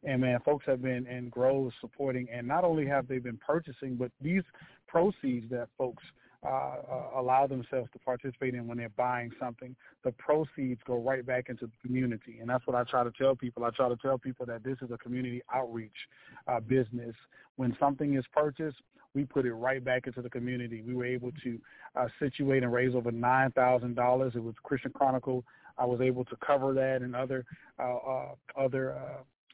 and man, folks have been in groves supporting, and not only have they been purchasing, but these proceeds that folks uh, uh, allow themselves to participate in when they're buying something, the proceeds go right back into the community. And that's what I try to tell people. I try to tell people that this is a community outreach uh, business. When something is purchased, we put it right back into the community. We were able to uh, situate and raise over $9,000. It was Christian Chronicle. I was able to cover that and other uh, uh, other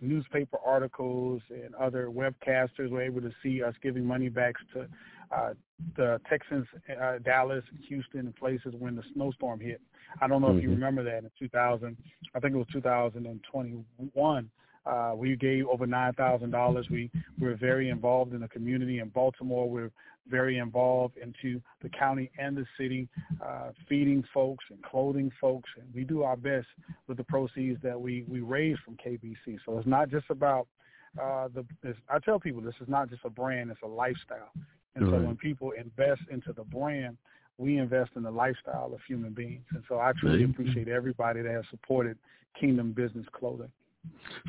newspaper articles and other webcasters were able to see us giving money backs to uh, the Texans, uh, Dallas, Houston, and places when the snowstorm hit. I don't know mm-hmm. if you mm-hmm. remember that in 2000. I think it was 2021. Uh, we gave over nine thousand dollars. We we're very involved in the community in Baltimore. We're very involved into the county and the city, uh, feeding folks and clothing folks, and we do our best with the proceeds that we we raise from KBC. So it's not just about uh, the. I tell people this is not just a brand; it's a lifestyle. And right. so when people invest into the brand, we invest in the lifestyle of human beings. And so I truly appreciate everybody that has supported Kingdom Business Clothing.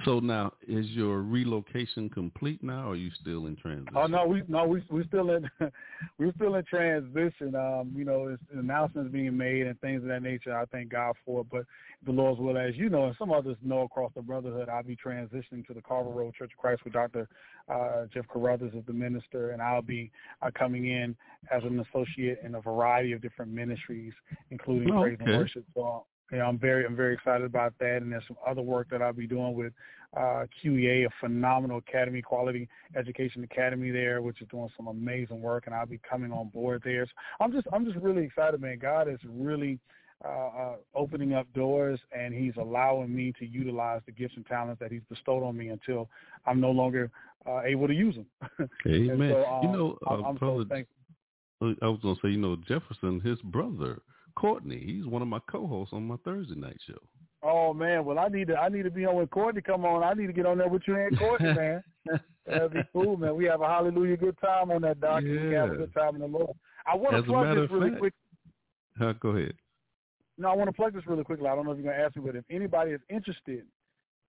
So now, is your relocation complete now, or are you still in transition? Oh no, we no we we still in [laughs] we're still in transition. Um, you know, it's announcements being made and things of that nature. I thank God for it. But the Lord's will, as you know, and some others know across the brotherhood, I'll be transitioning to the Carver Road Church of Christ with Dr. Uh, Jeff Carruthers as the minister, and I'll be uh, coming in as an associate in a variety of different ministries, including oh, praise and worship. So you know, I'm very I'm very excited about that, and there's some other work that I'll be doing with uh, QEA, a phenomenal academy, quality education academy there, which is doing some amazing work, and I'll be coming on board there. So I'm just I'm just really excited, man. God is really uh, uh, opening up doors, and He's allowing me to utilize the gifts and talents that He's bestowed on me until I'm no longer uh, able to use them. [laughs] Amen. so, um, you know, I'm, I'm so thankful. I was going to say, you know, Jefferson, his brother Courtney. He's one of my co-hosts on my Thursday night show. Oh man, well I need to I need to be on when Courtney come on. I need to get on there with you and Courtney, man. [laughs] That'd be cool, man. We have a hallelujah good time on that doc. Yeah. We have a good time in the Lord. I want to plug this really fact, quick. Uh, go ahead. No, I want to plug this really quickly. I don't know if you're gonna ask me, but if anybody is interested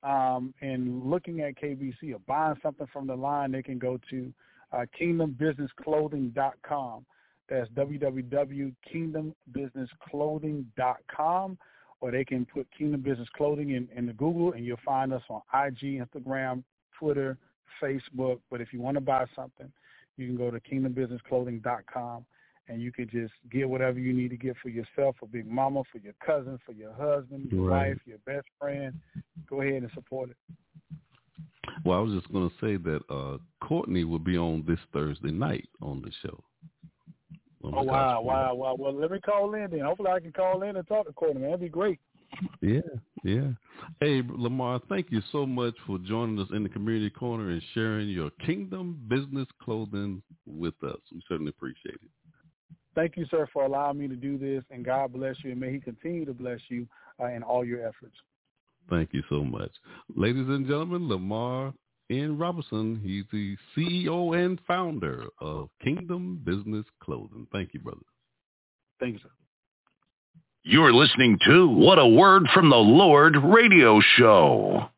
um, in looking at KBC or buying something from the line, they can go to uh, kingdombusinessclothing.com. That's www.kingdombusinessclothing.com, or they can put Kingdom Business Clothing in, in the Google, and you'll find us on IG, Instagram, Twitter, Facebook. But if you want to buy something, you can go to kingdombusinessclothing.com, and you can just get whatever you need to get for yourself, for Big Mama, for your cousin, for your husband, your right. wife, your best friend. Go ahead and support it. Well, I was just going to say that uh, Courtney will be on this Thursday night on the show. Oh wow, wow, wow. Well, let me call in then. Hopefully, I can call in and talk to Courtney. That'd be great. Yeah, yeah. Hey, Lamar, thank you so much for joining us in the community corner and sharing your kingdom business clothing with us. We certainly appreciate it. Thank you, sir, for allowing me to do this, and God bless you, and may He continue to bless you uh, in all your efforts. Thank you so much. Ladies and gentlemen, Lamar N. Robinson. He's the CEO and founder of Kingdom Business Clothing. Thank you, brother. Thank you, sir. You're listening to What a Word from the Lord radio show.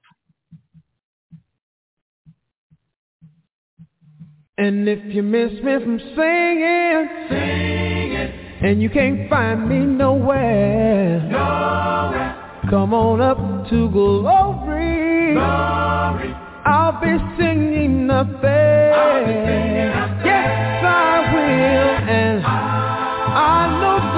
And if you miss me from singing, singing, and you can't find me nowhere, nowhere. come on up to glory. glory. I'll be singing a faith. Yes, I will. And I know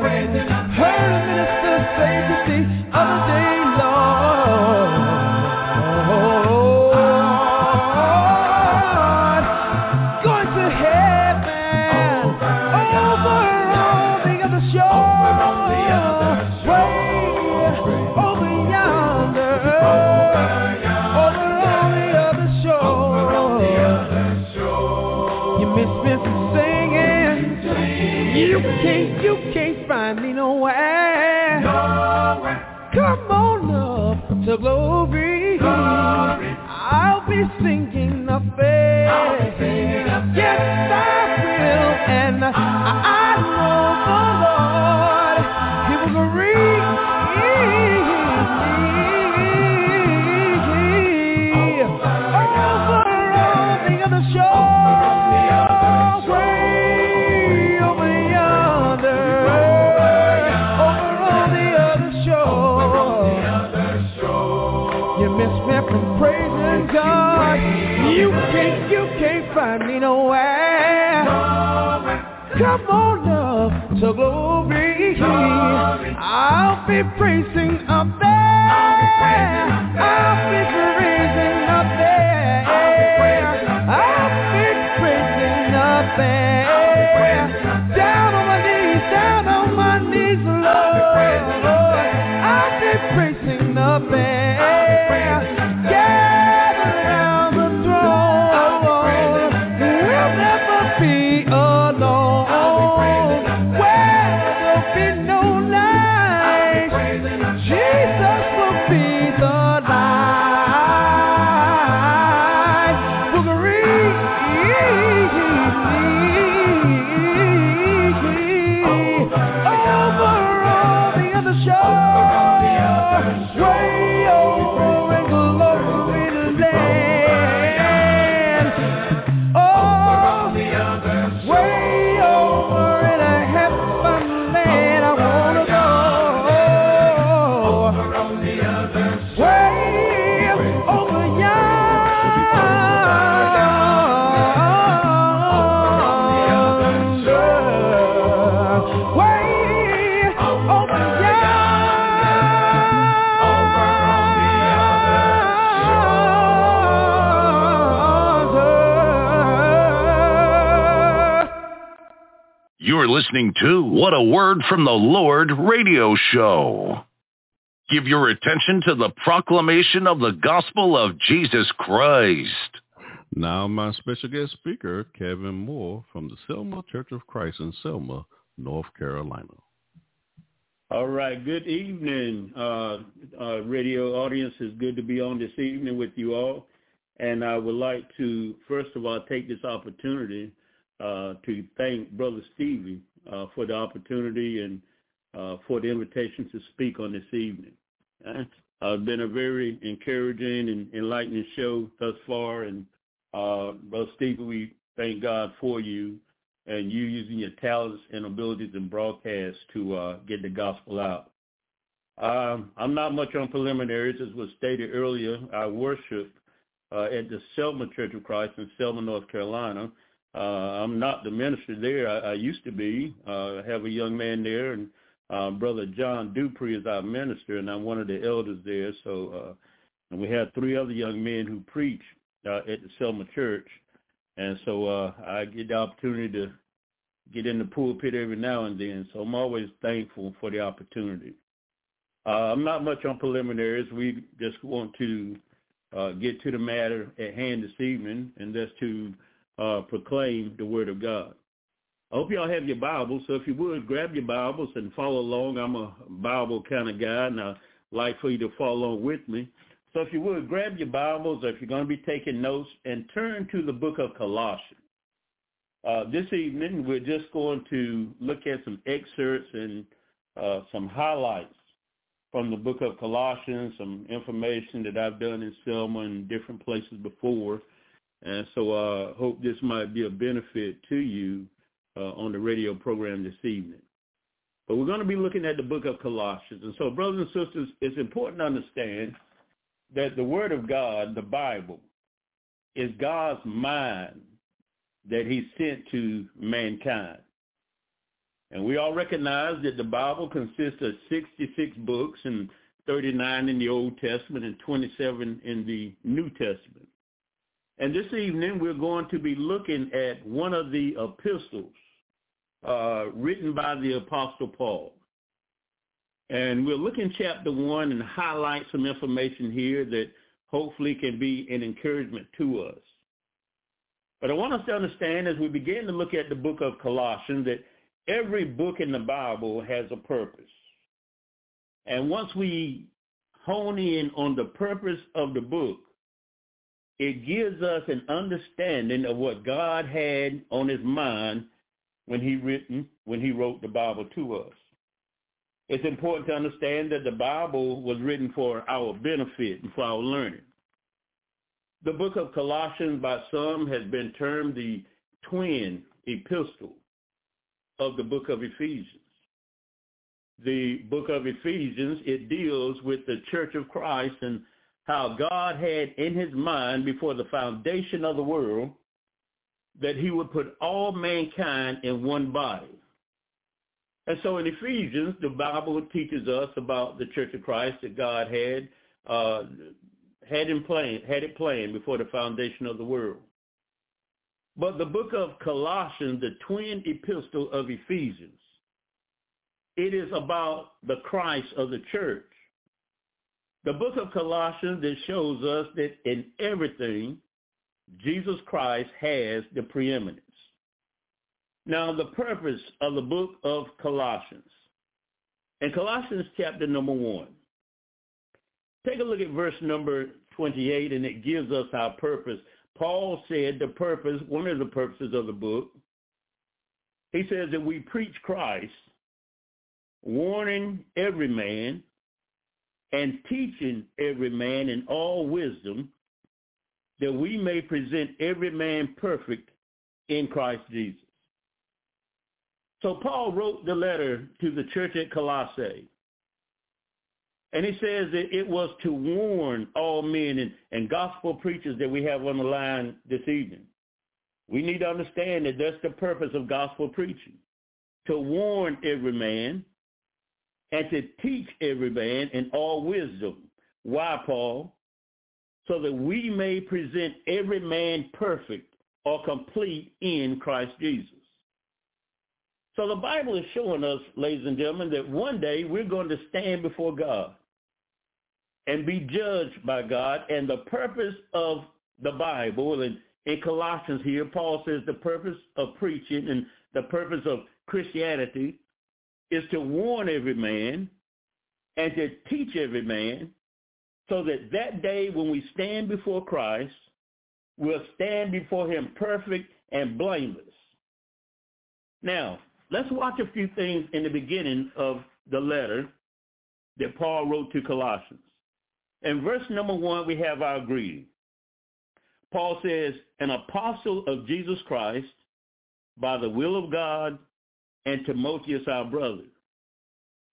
praising up You're listening to What a Word from the Lord radio show. Give your attention to the proclamation of the gospel of Jesus Christ. Now my special guest speaker, Kevin Moore from the Selma Church of Christ in Selma, North Carolina. All right. Good evening, uh, uh, radio audience. It's good to be on this evening with you all. And I would like to, first of all, take this opportunity uh, to thank Brother Stevie uh, for the opportunity and uh, for the invitation to speak on this evening. Uh, it's been a very encouraging and enlightening show thus far. And uh, Brother Stevie, we thank God for you and you using your talents and abilities in broadcast to get the gospel out. Um, I'm not much on preliminaries, as was stated earlier. I worship at the Selma Church of Christ in Selma, North Carolina. Uh, I'm not the minister there. I, I used to be. Uh, I have a young man there, and uh, Brother John Dupree is our minister, and I'm one of the elders there. So, uh, and we have three other young men who preach uh, at the Selma Church. And so uh, I get the opportunity to get in the pulpit every now and then. So I'm always thankful for the opportunity. I'm not much on preliminaries. We just want to get to the matter at hand this evening, and that's to uh, proclaim the Word of God. I hope y'all have your Bibles. So if you would, grab your Bibles and follow along. I'm a Bible kind of guy, and I'd like for you to follow along with me. So if you would, grab your Bibles, or if you're going to be taking notes, and turn to the book of Colossians. Uh, this evening, we're just going to look at some excerpts and uh, some highlights from the book of Colossians, some information that I've done in Selma and different places before. And so I uh, hope this might be a benefit to you uh, on the radio program this evening. But we're going to be looking at the book of Colossians. And so, brothers and sisters, it's important to understand that the Word of God, the Bible, is God's mind that he sent to mankind. And we all recognize that the Bible consists of 66 books and 39 in the Old Testament and 27 in the New Testament. And this evening we're going to be looking at one of the epistles uh, written by the Apostle Paul. And we'll look in chapter 1 and highlight some information here that hopefully can be an encouragement to us. But I want us to understand as we begin to look at the book of Colossians that every book in the Bible has a purpose. And once we hone in on the purpose of the book, it gives us an understanding of what God had on his mind when he written when he wrote the Bible to us. It's important to understand that the Bible was written for our benefit and for our learning. The book of Colossians by some has been termed the twin epistle of the book of Ephesians. The book of Ephesians, it deals with the church of Christ and how God had in his mind before the foundation of the world that he would put all mankind in one body. And so in Ephesians, the Bible teaches us about the Church of Christ that God had uh, had in plan, had it planned before the foundation of the world. But the book of Colossians, the twin epistle of Ephesians, it is about the Christ of the church. The book of Colossians that shows us that in everything, Jesus Christ has the preeminence. Now, the purpose of the book of Colossians. In Colossians chapter number 1, take a look at verse number 28, and it gives us our purpose. Paul said the purpose, one of the purposes of the book, he says that we preach Christ, warning every man and teaching every man in all wisdom, that we may present every man perfect in Christ Jesus. So Paul wrote the letter to the church at Colossae. And he says that it was to warn all men and, and gospel preachers that we have on the line this evening. We need to understand that that's the purpose of gospel preaching, to warn every man and to teach every man in all wisdom. Why, Paul? So that we may present every man perfect or complete in Christ Jesus. So the Bible is showing us, ladies and gentlemen, that one day we're going to stand before God and be judged by God. And the purpose of the Bible, and in Colossians here, Paul says the purpose of preaching and the purpose of Christianity is to warn every man and to teach every man so that that day when we stand before Christ, we'll stand before him perfect and blameless. Now, let's watch a few things in the beginning of the letter that Paul wrote to Colossians. In verse number one, we have our greeting. Paul says, an apostle of Jesus Christ by the will of God and Timotheus our brother.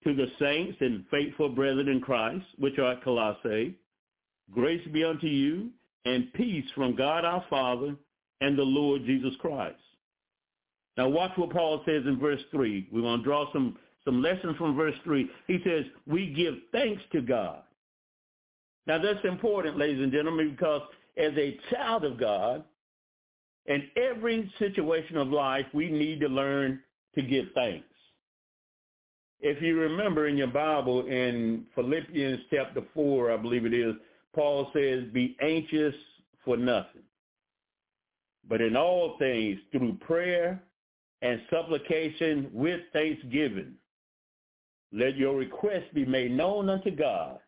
To the saints and faithful brethren in Christ, which are at Colossae, grace be unto you and peace from God our Father and the Lord Jesus Christ. Now watch what Paul says in verse 3. We want to draw some, some lessons from verse 3. He says, we give thanks to God. Now that's important, ladies and gentlemen, because as a child of God, in every situation of life, we need to learn to give thanks. If you remember in your Bible in Philippians chapter 4, I believe it is, Paul says, be anxious for nothing. But in all things, through prayer and supplication with thanksgiving, let your requests be made known unto God.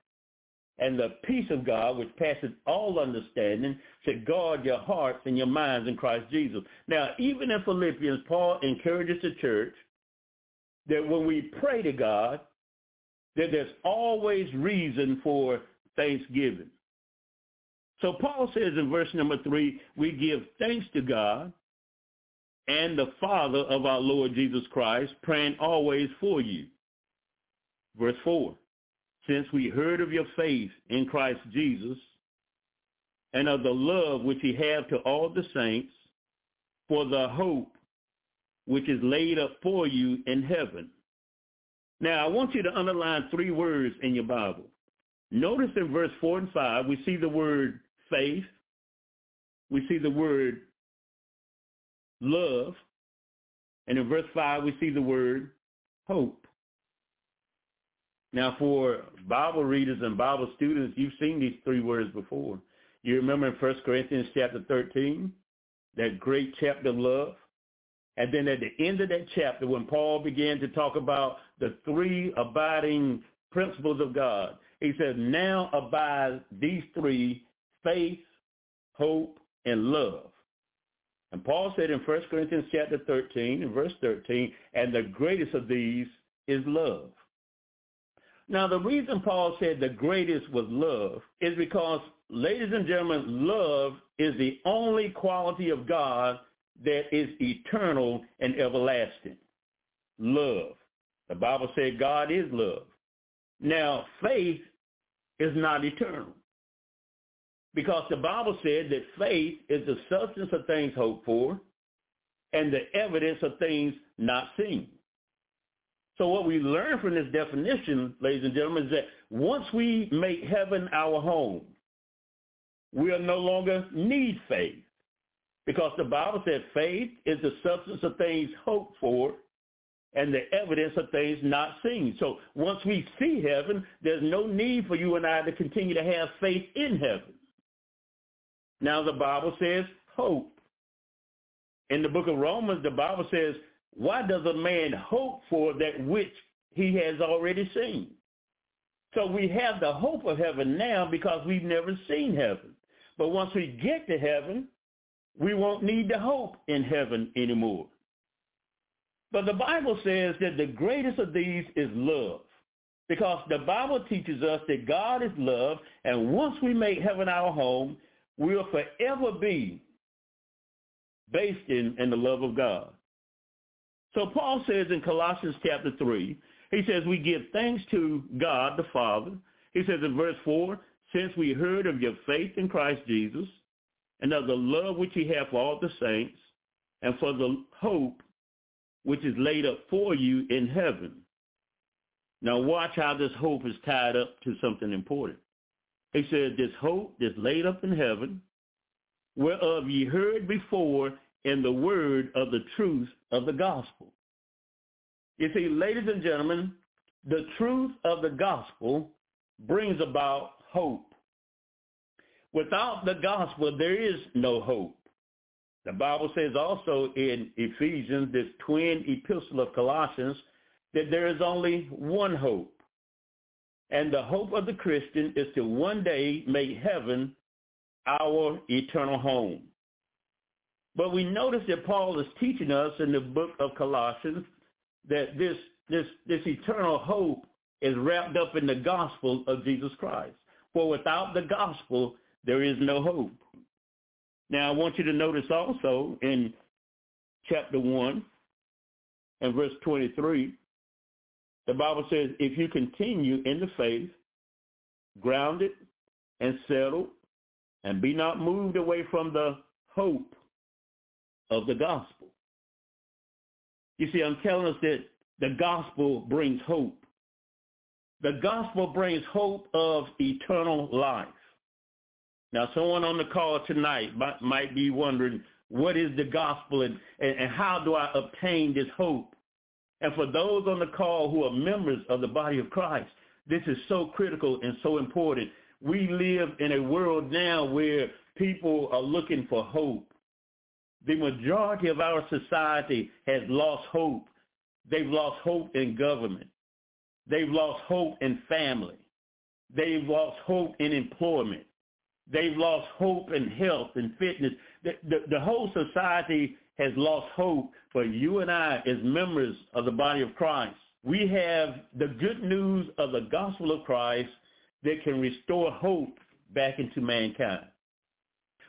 And the peace of God, which passes all understanding, should guard your hearts and your minds in Christ Jesus. Now, even in Philippians, Paul encourages the church that when we pray to God, that there's always reason for thanksgiving. So Paul says in verse number three, we give thanks to God and the Father of our Lord Jesus Christ, praying always for you. Verse four, since we heard of your faith in Christ Jesus and of the love which he have to all the saints for the hope which is laid up for you in heaven. Now, I want you to underline three words in your Bible. Notice in verse 4 and 5, we see the word faith. We see the word love. And in verse 5, we see the word hope. Now, for Bible readers and Bible students, you've seen these three words before. You remember in 1 Corinthians chapter 13, that great chapter of love? And then at the end of that chapter, when Paul began to talk about the three abiding principles of God, he said, now abide these three, faith, hope, and love. And Paul said in 1 Corinthians chapter 13, in verse 13, and the greatest of these is love. Now, the reason Paul said the greatest was love is because, ladies and gentlemen, love is the only quality of God that is eternal and everlasting. Love. The Bible said God is love. Now, faith is not eternal. Because the Bible said that faith is the substance of things hoped for and the evidence of things not seen. So what we learn from this definition, ladies and gentlemen, is that once we make heaven our home, we'll no longer need faith. Because the Bible said faith is the substance of things hoped for and the evidence of things not seen. So once we see heaven, there's no need for you and I to continue to have faith in heaven. Now the Bible says hope. In the book of Romans, the Bible says, why does a man hope for that which he has already seen? So we have the hope of heaven now because we've never seen heaven. But once we get to heaven, we won't need to hope in heaven anymore. But the Bible says that the greatest of these is love. Because the Bible teaches us that God is love, and once we make heaven our home, we'll forever be based in, in the love of God. So Paul says in Colossians chapter 3, he says, we give thanks to God the Father. He says in verse 4, since we heard of your faith in Christ Jesus and of the love which you have for all the saints and for the hope which is laid up for you in heaven. Now watch how this hope is tied up to something important. He said, this hope is laid up in heaven, whereof ye heard before in the word of the truth of the gospel. You see, ladies and gentlemen, the truth of the gospel brings about hope. Without the gospel, there is no hope. The Bible says also in Ephesians, this twin epistle of Colossians, that there is only one hope. And the hope of the Christian is to one day make heaven our eternal home. But we notice that Paul is teaching us in the book of Colossians that this, this, this eternal hope is wrapped up in the gospel of Jesus Christ. For without the gospel, there is no hope. Now, I want you to notice also in chapter 1 and verse 23, the Bible says, if you continue in the faith, grounded and settled, and be not moved away from the hope of the gospel. You see, I'm telling us that the gospel brings hope. The gospel brings hope of eternal life. Now, someone on the call tonight might, might be wondering, what is the gospel and, and, and how do I obtain this hope? And for those on the call who are members of the body of Christ, this is so critical and so important. We live in a world now where people are looking for hope. The majority of our society has lost hope. They've lost hope in government. They've lost hope in family. They've lost hope in employment. They've lost hope in health and fitness. The, the, the whole society has lost hope for you and I as members of the body of Christ. We have the good news of the gospel of Christ that can restore hope back into mankind.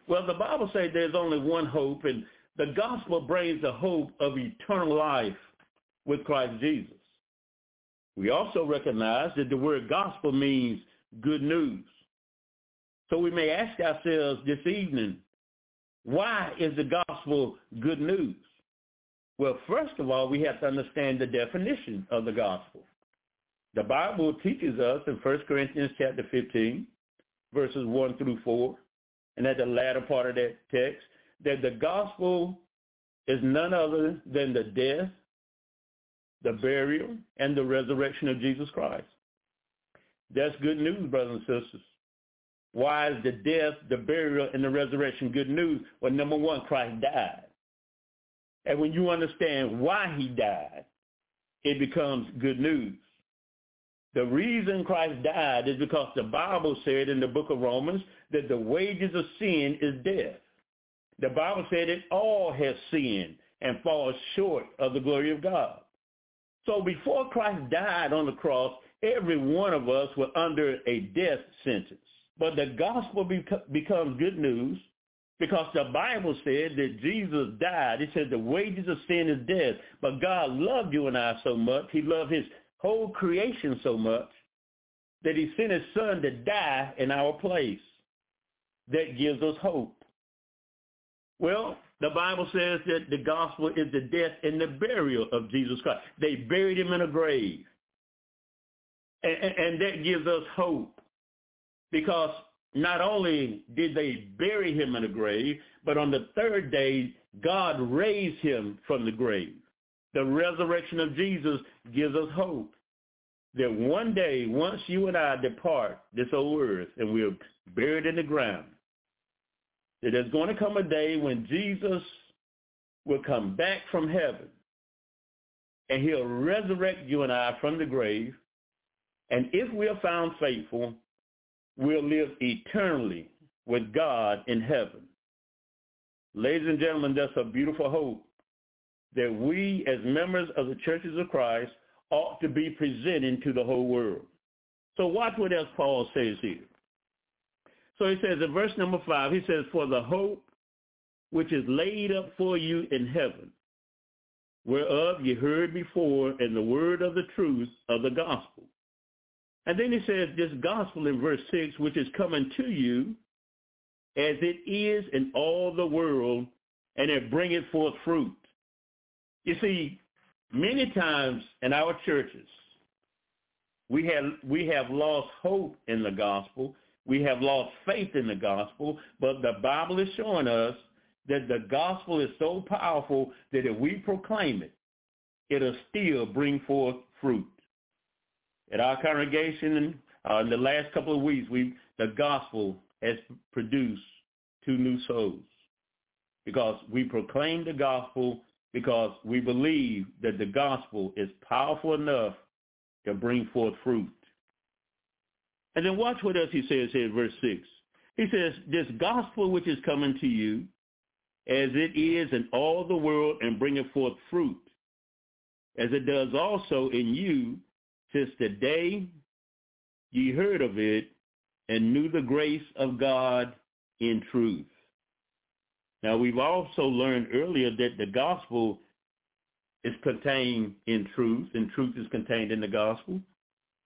Well, the Bible says there's only one hope, and the gospel brings the hope of eternal life with Christ Jesus. We also recognize that the word gospel means good news. So we may ask ourselves this evening, why is the gospel good news? Well, first of all, we have to understand the definition of the gospel. The Bible teaches us in 1 Corinthians chapter 15, verses 1 through 4, and at the latter part of that text, that the gospel is none other than the death, the burial, and the resurrection of Jesus Christ. That's good news, brothers and sisters. Why is the death, the burial, and the resurrection good news? Well, number one, Christ died. And when you understand why he died, it becomes good news. The reason Christ died is because the Bible said in the book of Romans that the wages of sin is death. The Bible said that all have sinned and fall short of the glory of God. So before Christ died on the cross, every one of us were under a death sentence. But the gospel becomes good news because the Bible said that Jesus died. It said the wages of sin is death. But God loved you and I so much. He loved his whole creation so much that he sent his son to die in our place. That gives us hope. Well, the Bible says that the gospel is the death and the burial of Jesus Christ. They buried him in a grave. And, and that gives us hope because not only did they bury him in a grave, but on the third day, God raised him from the grave. The resurrection of Jesus gives us hope that one day, once you and I depart this old earth and we're buried in the ground, there's going to come a day when Jesus will come back from heaven and he'll resurrect you and I from the grave. And if we're found faithful, we'll live eternally with God in heaven. Ladies and gentlemen, that's a beautiful hope that we as members of the churches of Christ ought to be presenting to the whole world. So watch what else Paul says here. So he says in verse number five, he says, for the hope which is laid up for you in heaven, whereof you heard before in the word of the truth of the gospel. And then he says this gospel in verse 6, which is coming to you as it is in all the world, and it bringeth forth fruit. You see, many times in our churches, we have, we have lost hope in the gospel we have lost faith in the gospel, but the Bible is showing us that the gospel is so powerful that if we proclaim it, it'll still bring forth fruit. At our congregation, uh, in the last couple of weeks, we the gospel has produced two new souls because we proclaim the gospel because we believe that the gospel is powerful enough to bring forth fruit. And then watch what else he says here in verse 6. He says, this gospel which is coming to you, as it is in all the world and bringing forth fruit, as it does also in you, since the day ye heard of it and knew the grace of God in truth. Now we've also learned earlier that the gospel is contained in truth, and truth is contained in the gospel.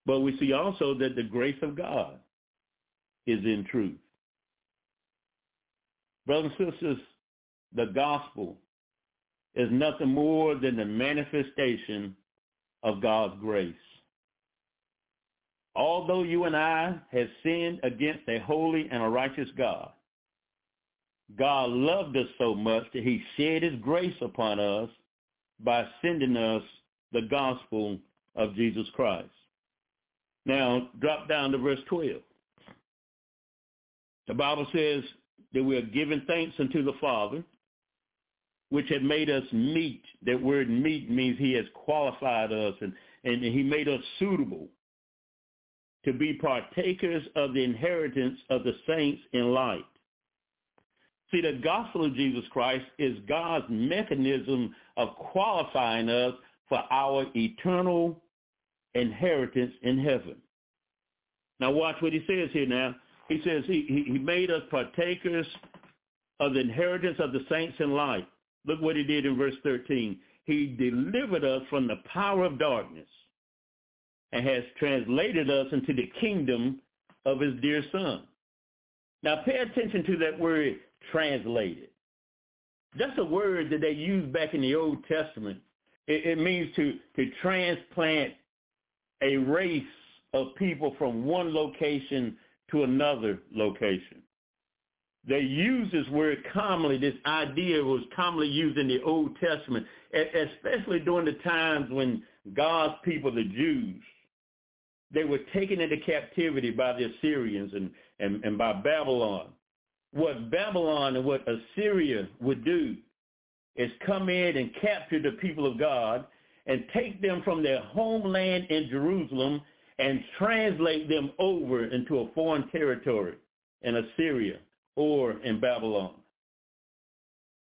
But we see also that the grace of God is in truth. Brothers and sisters, the gospel is nothing more than the manifestation of God's grace. Although you and I have sinned against a holy and a righteous God, God loved us so much that he shed his grace upon us by sending us the gospel of Jesus Christ. Now, drop down to verse 12. The Bible says that we are giving thanks unto the Father, which had made us meet. That word meet means he has qualified us and, and he made us suitable to be partakers of the inheritance of the saints in light. See, the gospel of Jesus Christ is God's mechanism of qualifying us for our eternal inheritance in heaven. Now watch what he says here now. He says he, he made us partakers of the inheritance of the saints in light. Look what he did in verse 13. He delivered us from the power of darkness and has translated us into the kingdom of his dear son. Now pay attention to that word translated. That's a word that they used back in the Old Testament. It, it means to, to transplant a race of people from one location to another location. They use this word commonly. This idea was commonly used in the Old Testament, especially during the times when God's people, the Jews, they were taken into captivity by the Assyrians and, and, and by Babylon. What Babylon and what Assyria would do is come in and capture the people of God and take them from their homeland in Jerusalem and translate them over into a foreign territory in Assyria or in Babylon.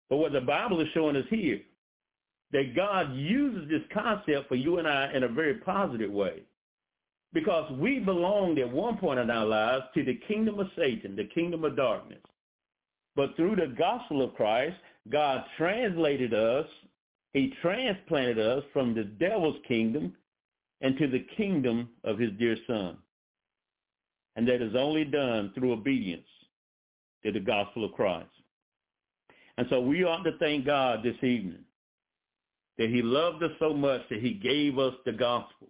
But what the Bible is showing us here, that God uses this concept for you and I in a very positive way. Because we belonged at one point in our lives to the kingdom of Satan, the kingdom of darkness. But through the gospel of Christ, God translated us he transplanted us from the devil's kingdom into the kingdom of his dear son. And that is only done through obedience. to the gospel of Christ. And so we ought to thank God this evening that he loved us so much that he gave us the gospel.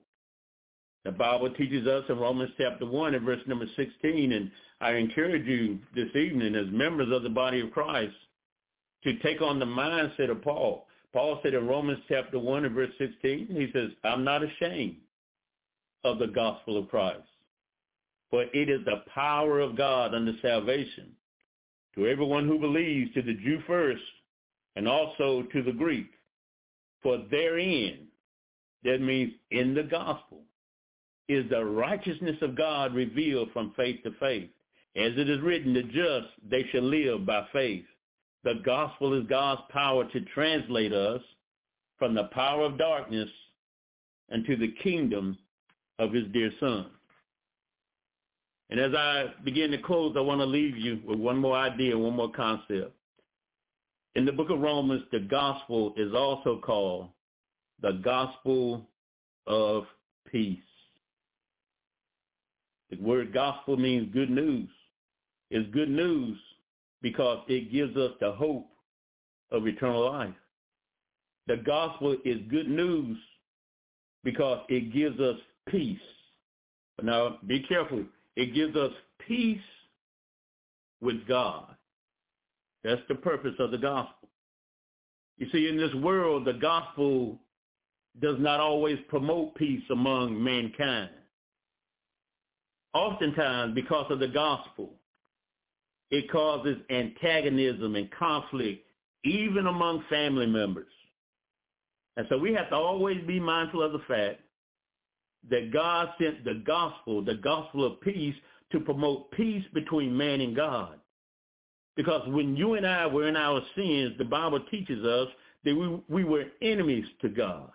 The Bible teaches us in Romans chapter 1 and verse number 16, and I encourage you this evening as members of the body of Christ to take on the mindset of Paul. Paul said in Romans chapter 1 and verse 16, he says, I'm not ashamed of the gospel of Christ, for it is the power of God unto salvation to everyone who believes, to the Jew first, and also to the Greek. For therein, that means in the gospel, is the righteousness of God revealed from faith to faith. As it is written, the just, they shall live by faith. The gospel is God's power to translate us from the power of darkness into the kingdom of his dear son. And as I begin to close, I want to leave you with one more idea, one more concept. In the book of Romans, the gospel is also called the gospel of peace. The word gospel means good news. It's good news because it gives us the hope of eternal life. The gospel is good news because it gives us peace. Now, be careful. It gives us peace with God. That's the purpose of the gospel. You see, in this world, the gospel does not always promote peace among mankind. Oftentimes, because of the gospel, it causes antagonism and conflict even among family members. And so we have to always be mindful of the fact that God sent the gospel, the gospel of peace, to promote peace between man and God. Because when you and I were in our sins, the Bible teaches us that we, we were enemies to God.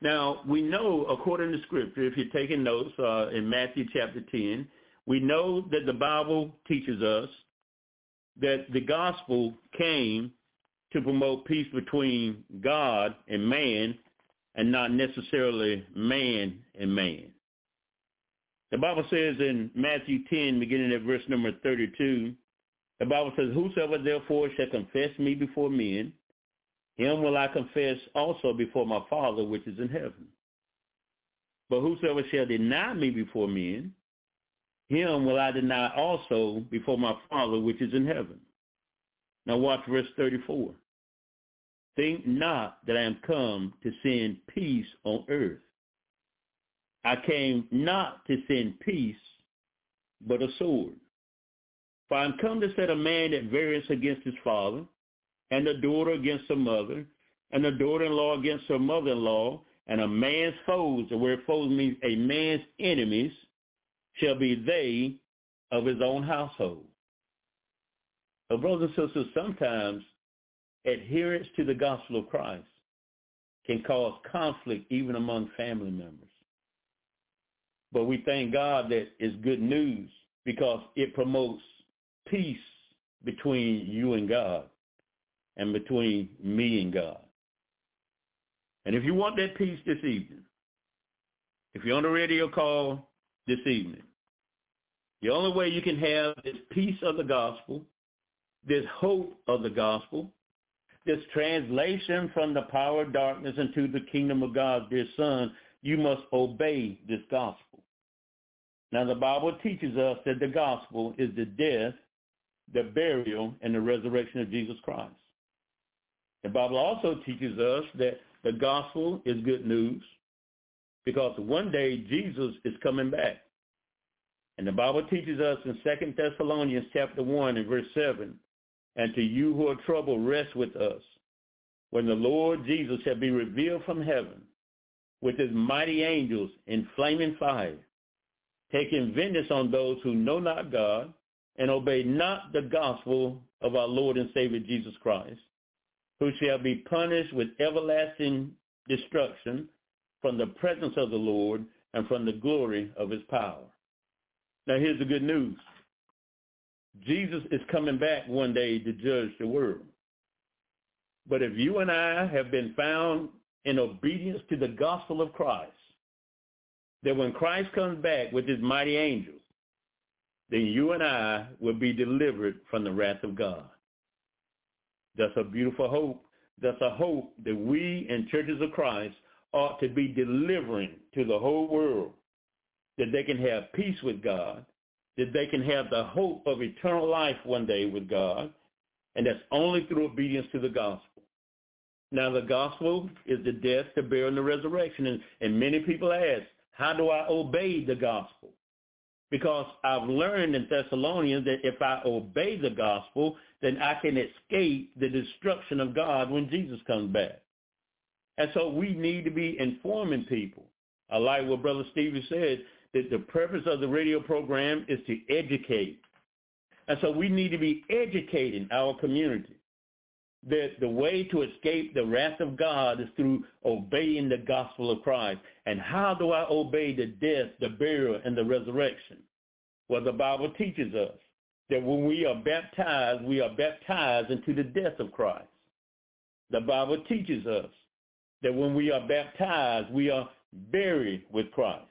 Now, we know, according to Scripture, if you're taking notes uh, in Matthew chapter 10, we know that the Bible teaches us that the gospel came to promote peace between God and man and not necessarily man and man. The Bible says in Matthew 10, beginning at verse number 32, the Bible says, Whosoever therefore shall confess me before men, him will I confess also before my Father which is in heaven. But whosoever shall deny me before men, him will I deny also before my Father which is in heaven. Now watch verse 34. Think not that I am come to send peace on earth. I came not to send peace, but a sword. For I am come to set a man at variance against his father, and a daughter against her mother, and a daughter-in-law against her mother-in-law, and a man's foes, and where foes means a man's enemies, shall be they of his own household. But brothers and sisters, sometimes adherence to the gospel of Christ can cause conflict even among family members. But we thank God that it's good news because it promotes peace between you and God and between me and God. And if you want that peace this evening, if you're on the radio call this evening, the only way you can have this peace of the gospel, this hope of the gospel, this translation from the power of darkness into the kingdom of God's dear Son, you must obey this gospel. Now the Bible teaches us that the gospel is the death, the burial, and the resurrection of Jesus Christ. The Bible also teaches us that the gospel is good news because one day Jesus is coming back. And the Bible teaches us in 2 Thessalonians chapter 1 and verse 7 and to you who are troubled, rest with us. When the Lord Jesus shall be revealed from heaven with his mighty angels in flaming fire, taking vengeance on those who know not God and obey not the gospel of our Lord and Savior Jesus Christ, who shall be punished with everlasting destruction from the presence of the Lord and from the glory of his power. Now here's the good news. Jesus is coming back one day to judge the world. But if you and I have been found in obedience to the gospel of Christ, that when Christ comes back with his mighty angels, then you and I will be delivered from the wrath of God. That's a beautiful hope. That's a hope that we in churches of Christ ought to be delivering to the whole world, that they can have peace with God, that they can have the hope of eternal life one day with God, and that's only through obedience to the gospel. Now the gospel is the death, the burial, and the resurrection. And, and many people ask, how do I obey the gospel? Because I've learned in Thessalonians that if I obey the gospel, then I can escape the destruction of God when Jesus comes back. And so we need to be informing people. I like what Brother Stevie said, that the purpose of the radio program is to educate. And so we need to be educating our community that the way to escape the wrath of God is through obeying the gospel of Christ. And how do I obey the death, the burial, and the resurrection? Well, the Bible teaches us that when we are baptized, we are baptized into the death of Christ. The Bible teaches us that when we are baptized, we are buried with Christ.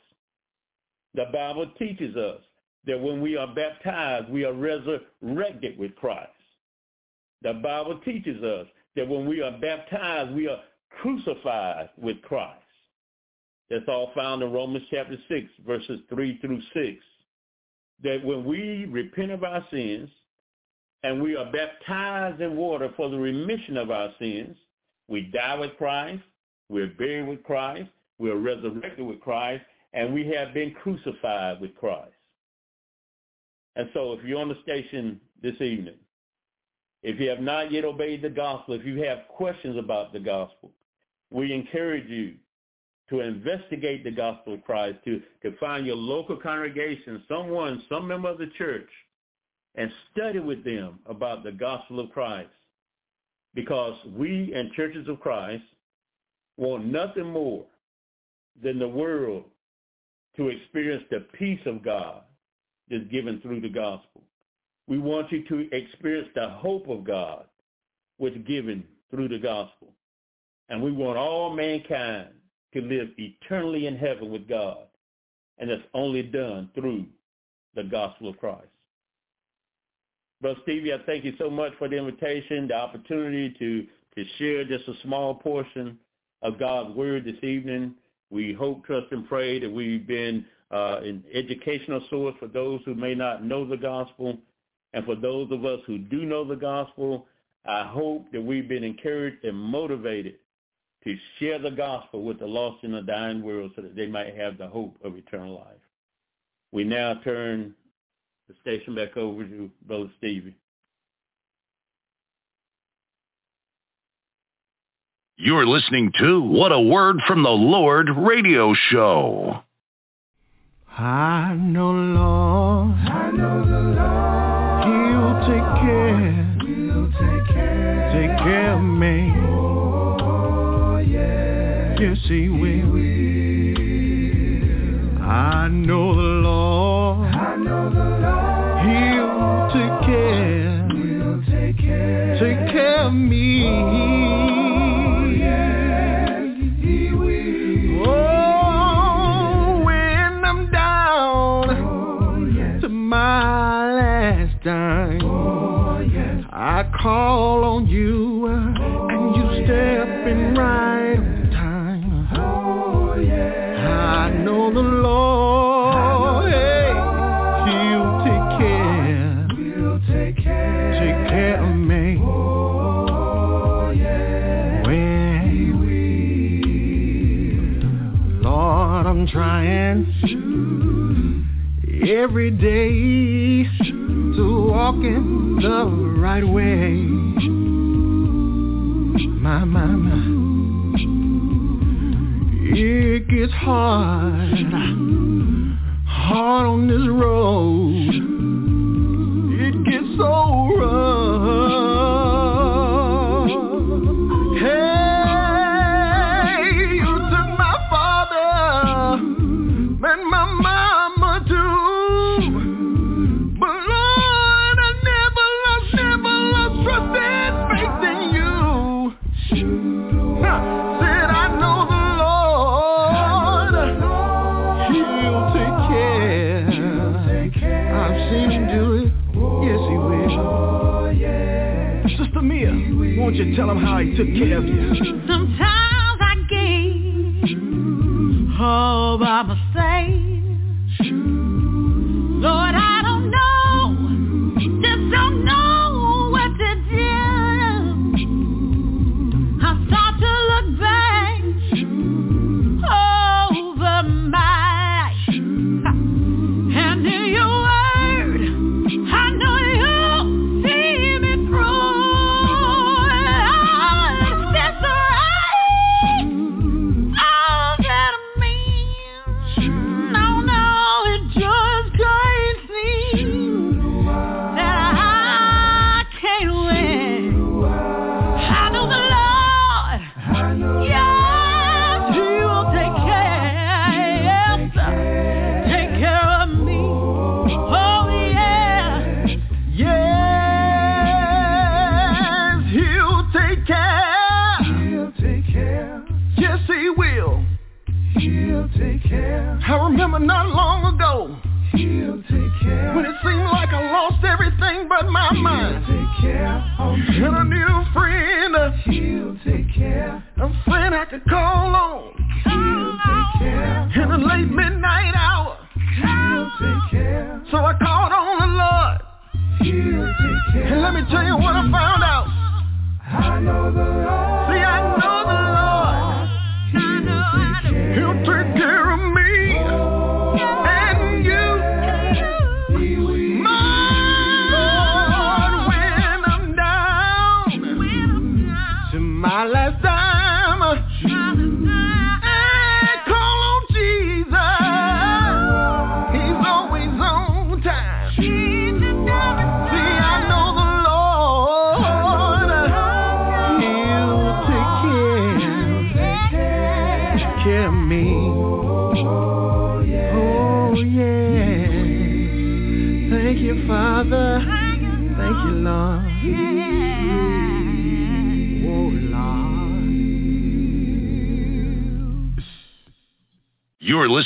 The Bible teaches us that when we are baptized, we are resurrected with Christ. The Bible teaches us that when we are baptized, we are crucified with Christ. That's all found in Romans chapter 6, verses 3 through 6. That when we repent of our sins and we are baptized in water for the remission of our sins, we die with Christ, we're buried with Christ, we're resurrected with Christ, and we have been crucified with Christ. And so if you're on the station this evening if you have not yet obeyed the gospel, if you have questions about the gospel, we encourage you to investigate the gospel of Christ, to, to find your local congregation, someone, some member of the church, and study with them about the gospel of Christ. Because we and churches of Christ want nothing more than the world to experience the peace of God that's given through the gospel. We want you to experience the hope of God which given through the gospel. And we want all mankind to live eternally in heaven with God. And that's only done through the gospel of Christ. Brother Stevie, I thank you so much for the invitation, the opportunity to, to share just a small portion of God's word this evening. We hope, trust, and pray that we've been uh, an educational source for those who may not know the gospel and for those of us who do know the gospel, I hope that we've been encouraged and motivated to share the gospel with the lost in the dying world so that they might have the hope of eternal life. We now turn the station back over to Brother Stevie. You're listening to What a Word from the Lord radio show. I know, Lord. I know the Lord take care. We'll take care. Take care of me. Oh, yeah. Yes, he will. will. I know the Lord. I know the Lord. He'll take care. We'll take care. Take care of me. Oh, call on you uh, and you step in right on time. Oh, yeah. I know the Lord, hey, He'll take care, He'll take care, take care of me. Oh, yeah. When. Lord, I'm trying every day to walk in the right way. My, my, my. It gets hard, hard on this road.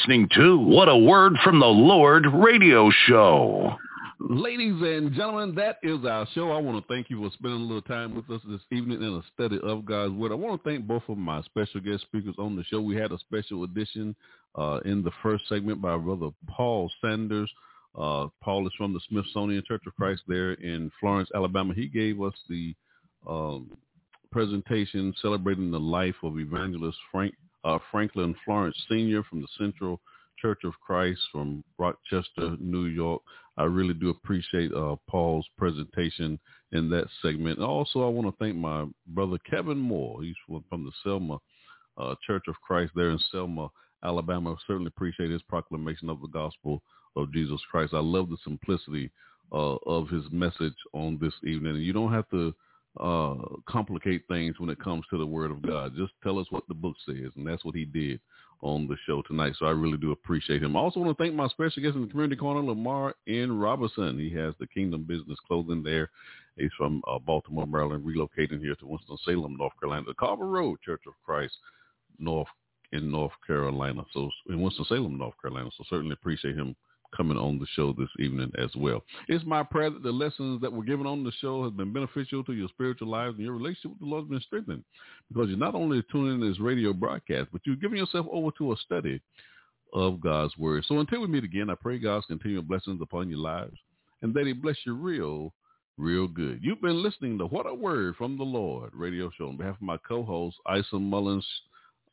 Listening to What a Word from the Lord radio show. Ladies and gentlemen, that is our show. I want to thank you for spending a little time with us this evening in a study of God's Word. I want to thank both of my special guest speakers on the show. We had a special edition uh, in the first segment by Brother Paul Sanders. Uh, Paul is from the Smithsonia Church of Christ there in Florence, Alabama. He gave us the um, presentation celebrating the life of evangelist Frank uh, Franklin Florence Sr. from the Central Church of Christ from Rochester, New York. I really do appreciate uh, Paul's presentation in that segment. Also, I want to thank my brother Kevin Moore. He's from, from the Selma uh, Church of Christ there in Selma, Alabama. I certainly appreciate his proclamation of the gospel of Jesus Christ. I love the simplicity uh, of his message on this evening. And you don't have to uh, complicate things when it comes to the Word of God. Just tell us what the book says, and that's what he did on the show tonight. So I really do appreciate him. I also want to thank my special guest in the community corner, Lamar N. Robinson. He has the Kingdom Business Clothing there. He's from uh, Baltimore, Maryland, relocating here to Winston-Salem, North Carolina, the Carver Road Church of Christ, North in North Carolina. So in Winston-Salem, North Carolina. So certainly appreciate him coming on the show this evening as well. It's my prayer that the lessons that were given on the show have been beneficial to your spiritual lives and your relationship with the Lord has been strengthened because you're not only tuning in this radio broadcast, but you're giving yourself over to a study of God's word. So until we meet again, I pray God's continued blessings upon your lives and that he bless you real, real good. You've been listening to What a Word from the Lord radio show on behalf of my co-host, Isa Mullins,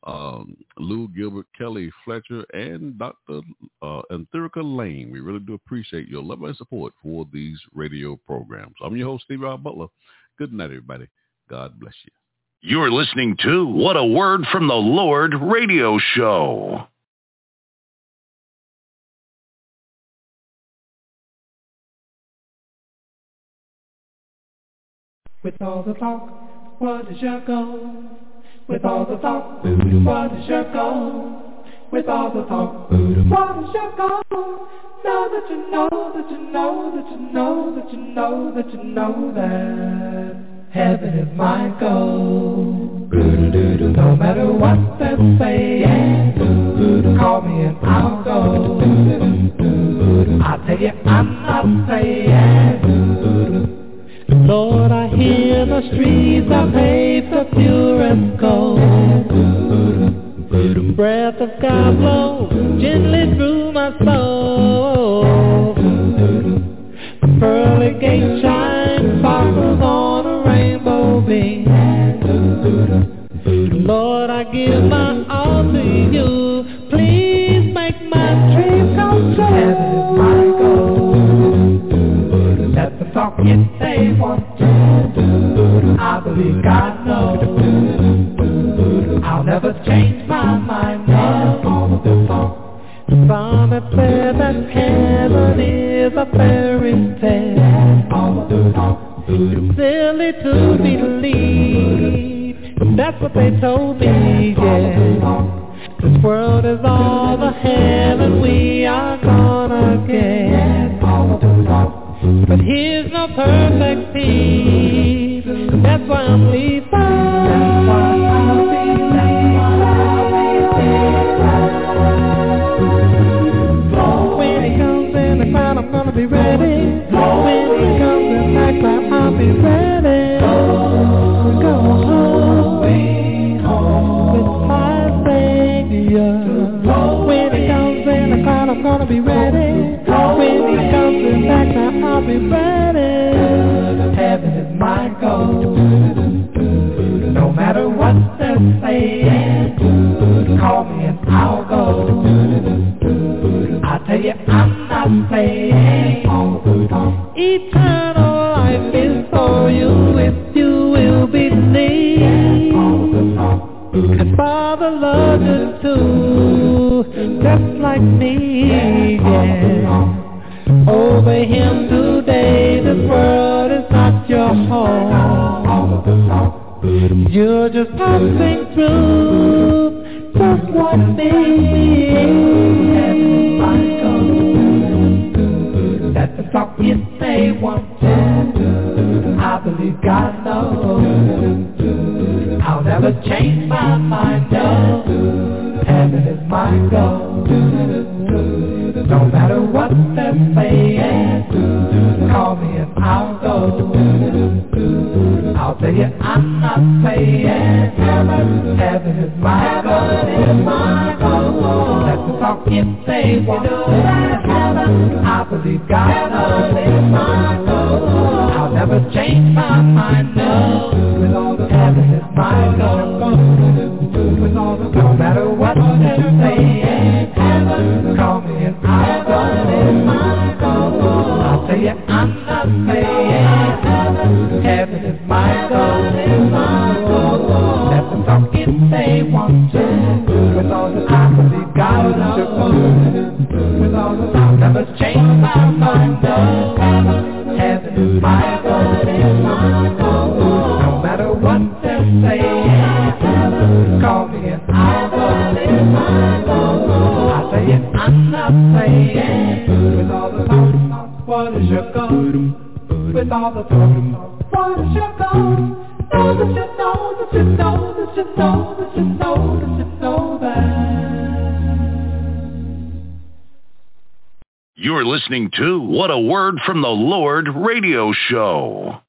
um, Lou Gilbert, Kelly Fletcher, and Dr. Uh, Antherica Lane. We really do appreciate your love and support for these radio programs. I'm your host, Stevie R. Butler. Good night, everybody. God bless you. You're listening to What a Word from the Lord radio show. With all the talk, what is your goal? With all the talk, what is your goal? With all the talk, what is your goal? Know that you know that you know that you know that you know that you know that heaven is my goal. No matter what they say, call me and I'll go. I tell you I'm not saying. Lord, I hear the streets are paved for purest gold. Breath of God blow gently through my soul. Pearly gate shine sparkles on a rainbow beam. Lord, I give my all to you. Please Let the song get say one, two. I believe God knows. I'll never change my mind. Have said that heaven is a fairy tale. It's Silly to believe. That's what they told me, yeah. This world is all the heaven we are gonna get. But he's no perfect peace. That's why I'm leaving. That's why I'll be When he comes I'm gonna be ready. When he comes crowd, I'll be ready. Gonna be ready. When he comes in the crowd, I'll be ready. Heaven is my goal. No matter what they're saying, call me and I'll go. I tell you, I'm not playing. Eternal life is for you if you will believe. And Father loves you too, just like me. Obey Him today. This world is not your home. You're just passing through, just like me. Let the talk you say one two. I believe God knows. I'll never change my mind. No, heaven is my goal. No matter what they're saying, you I'm not playing. Heaven, is my goal. Let the talk if they want to. I believe God knows is my goal. I'll never change my mind. No, listening to What a Word from the Lord radio show.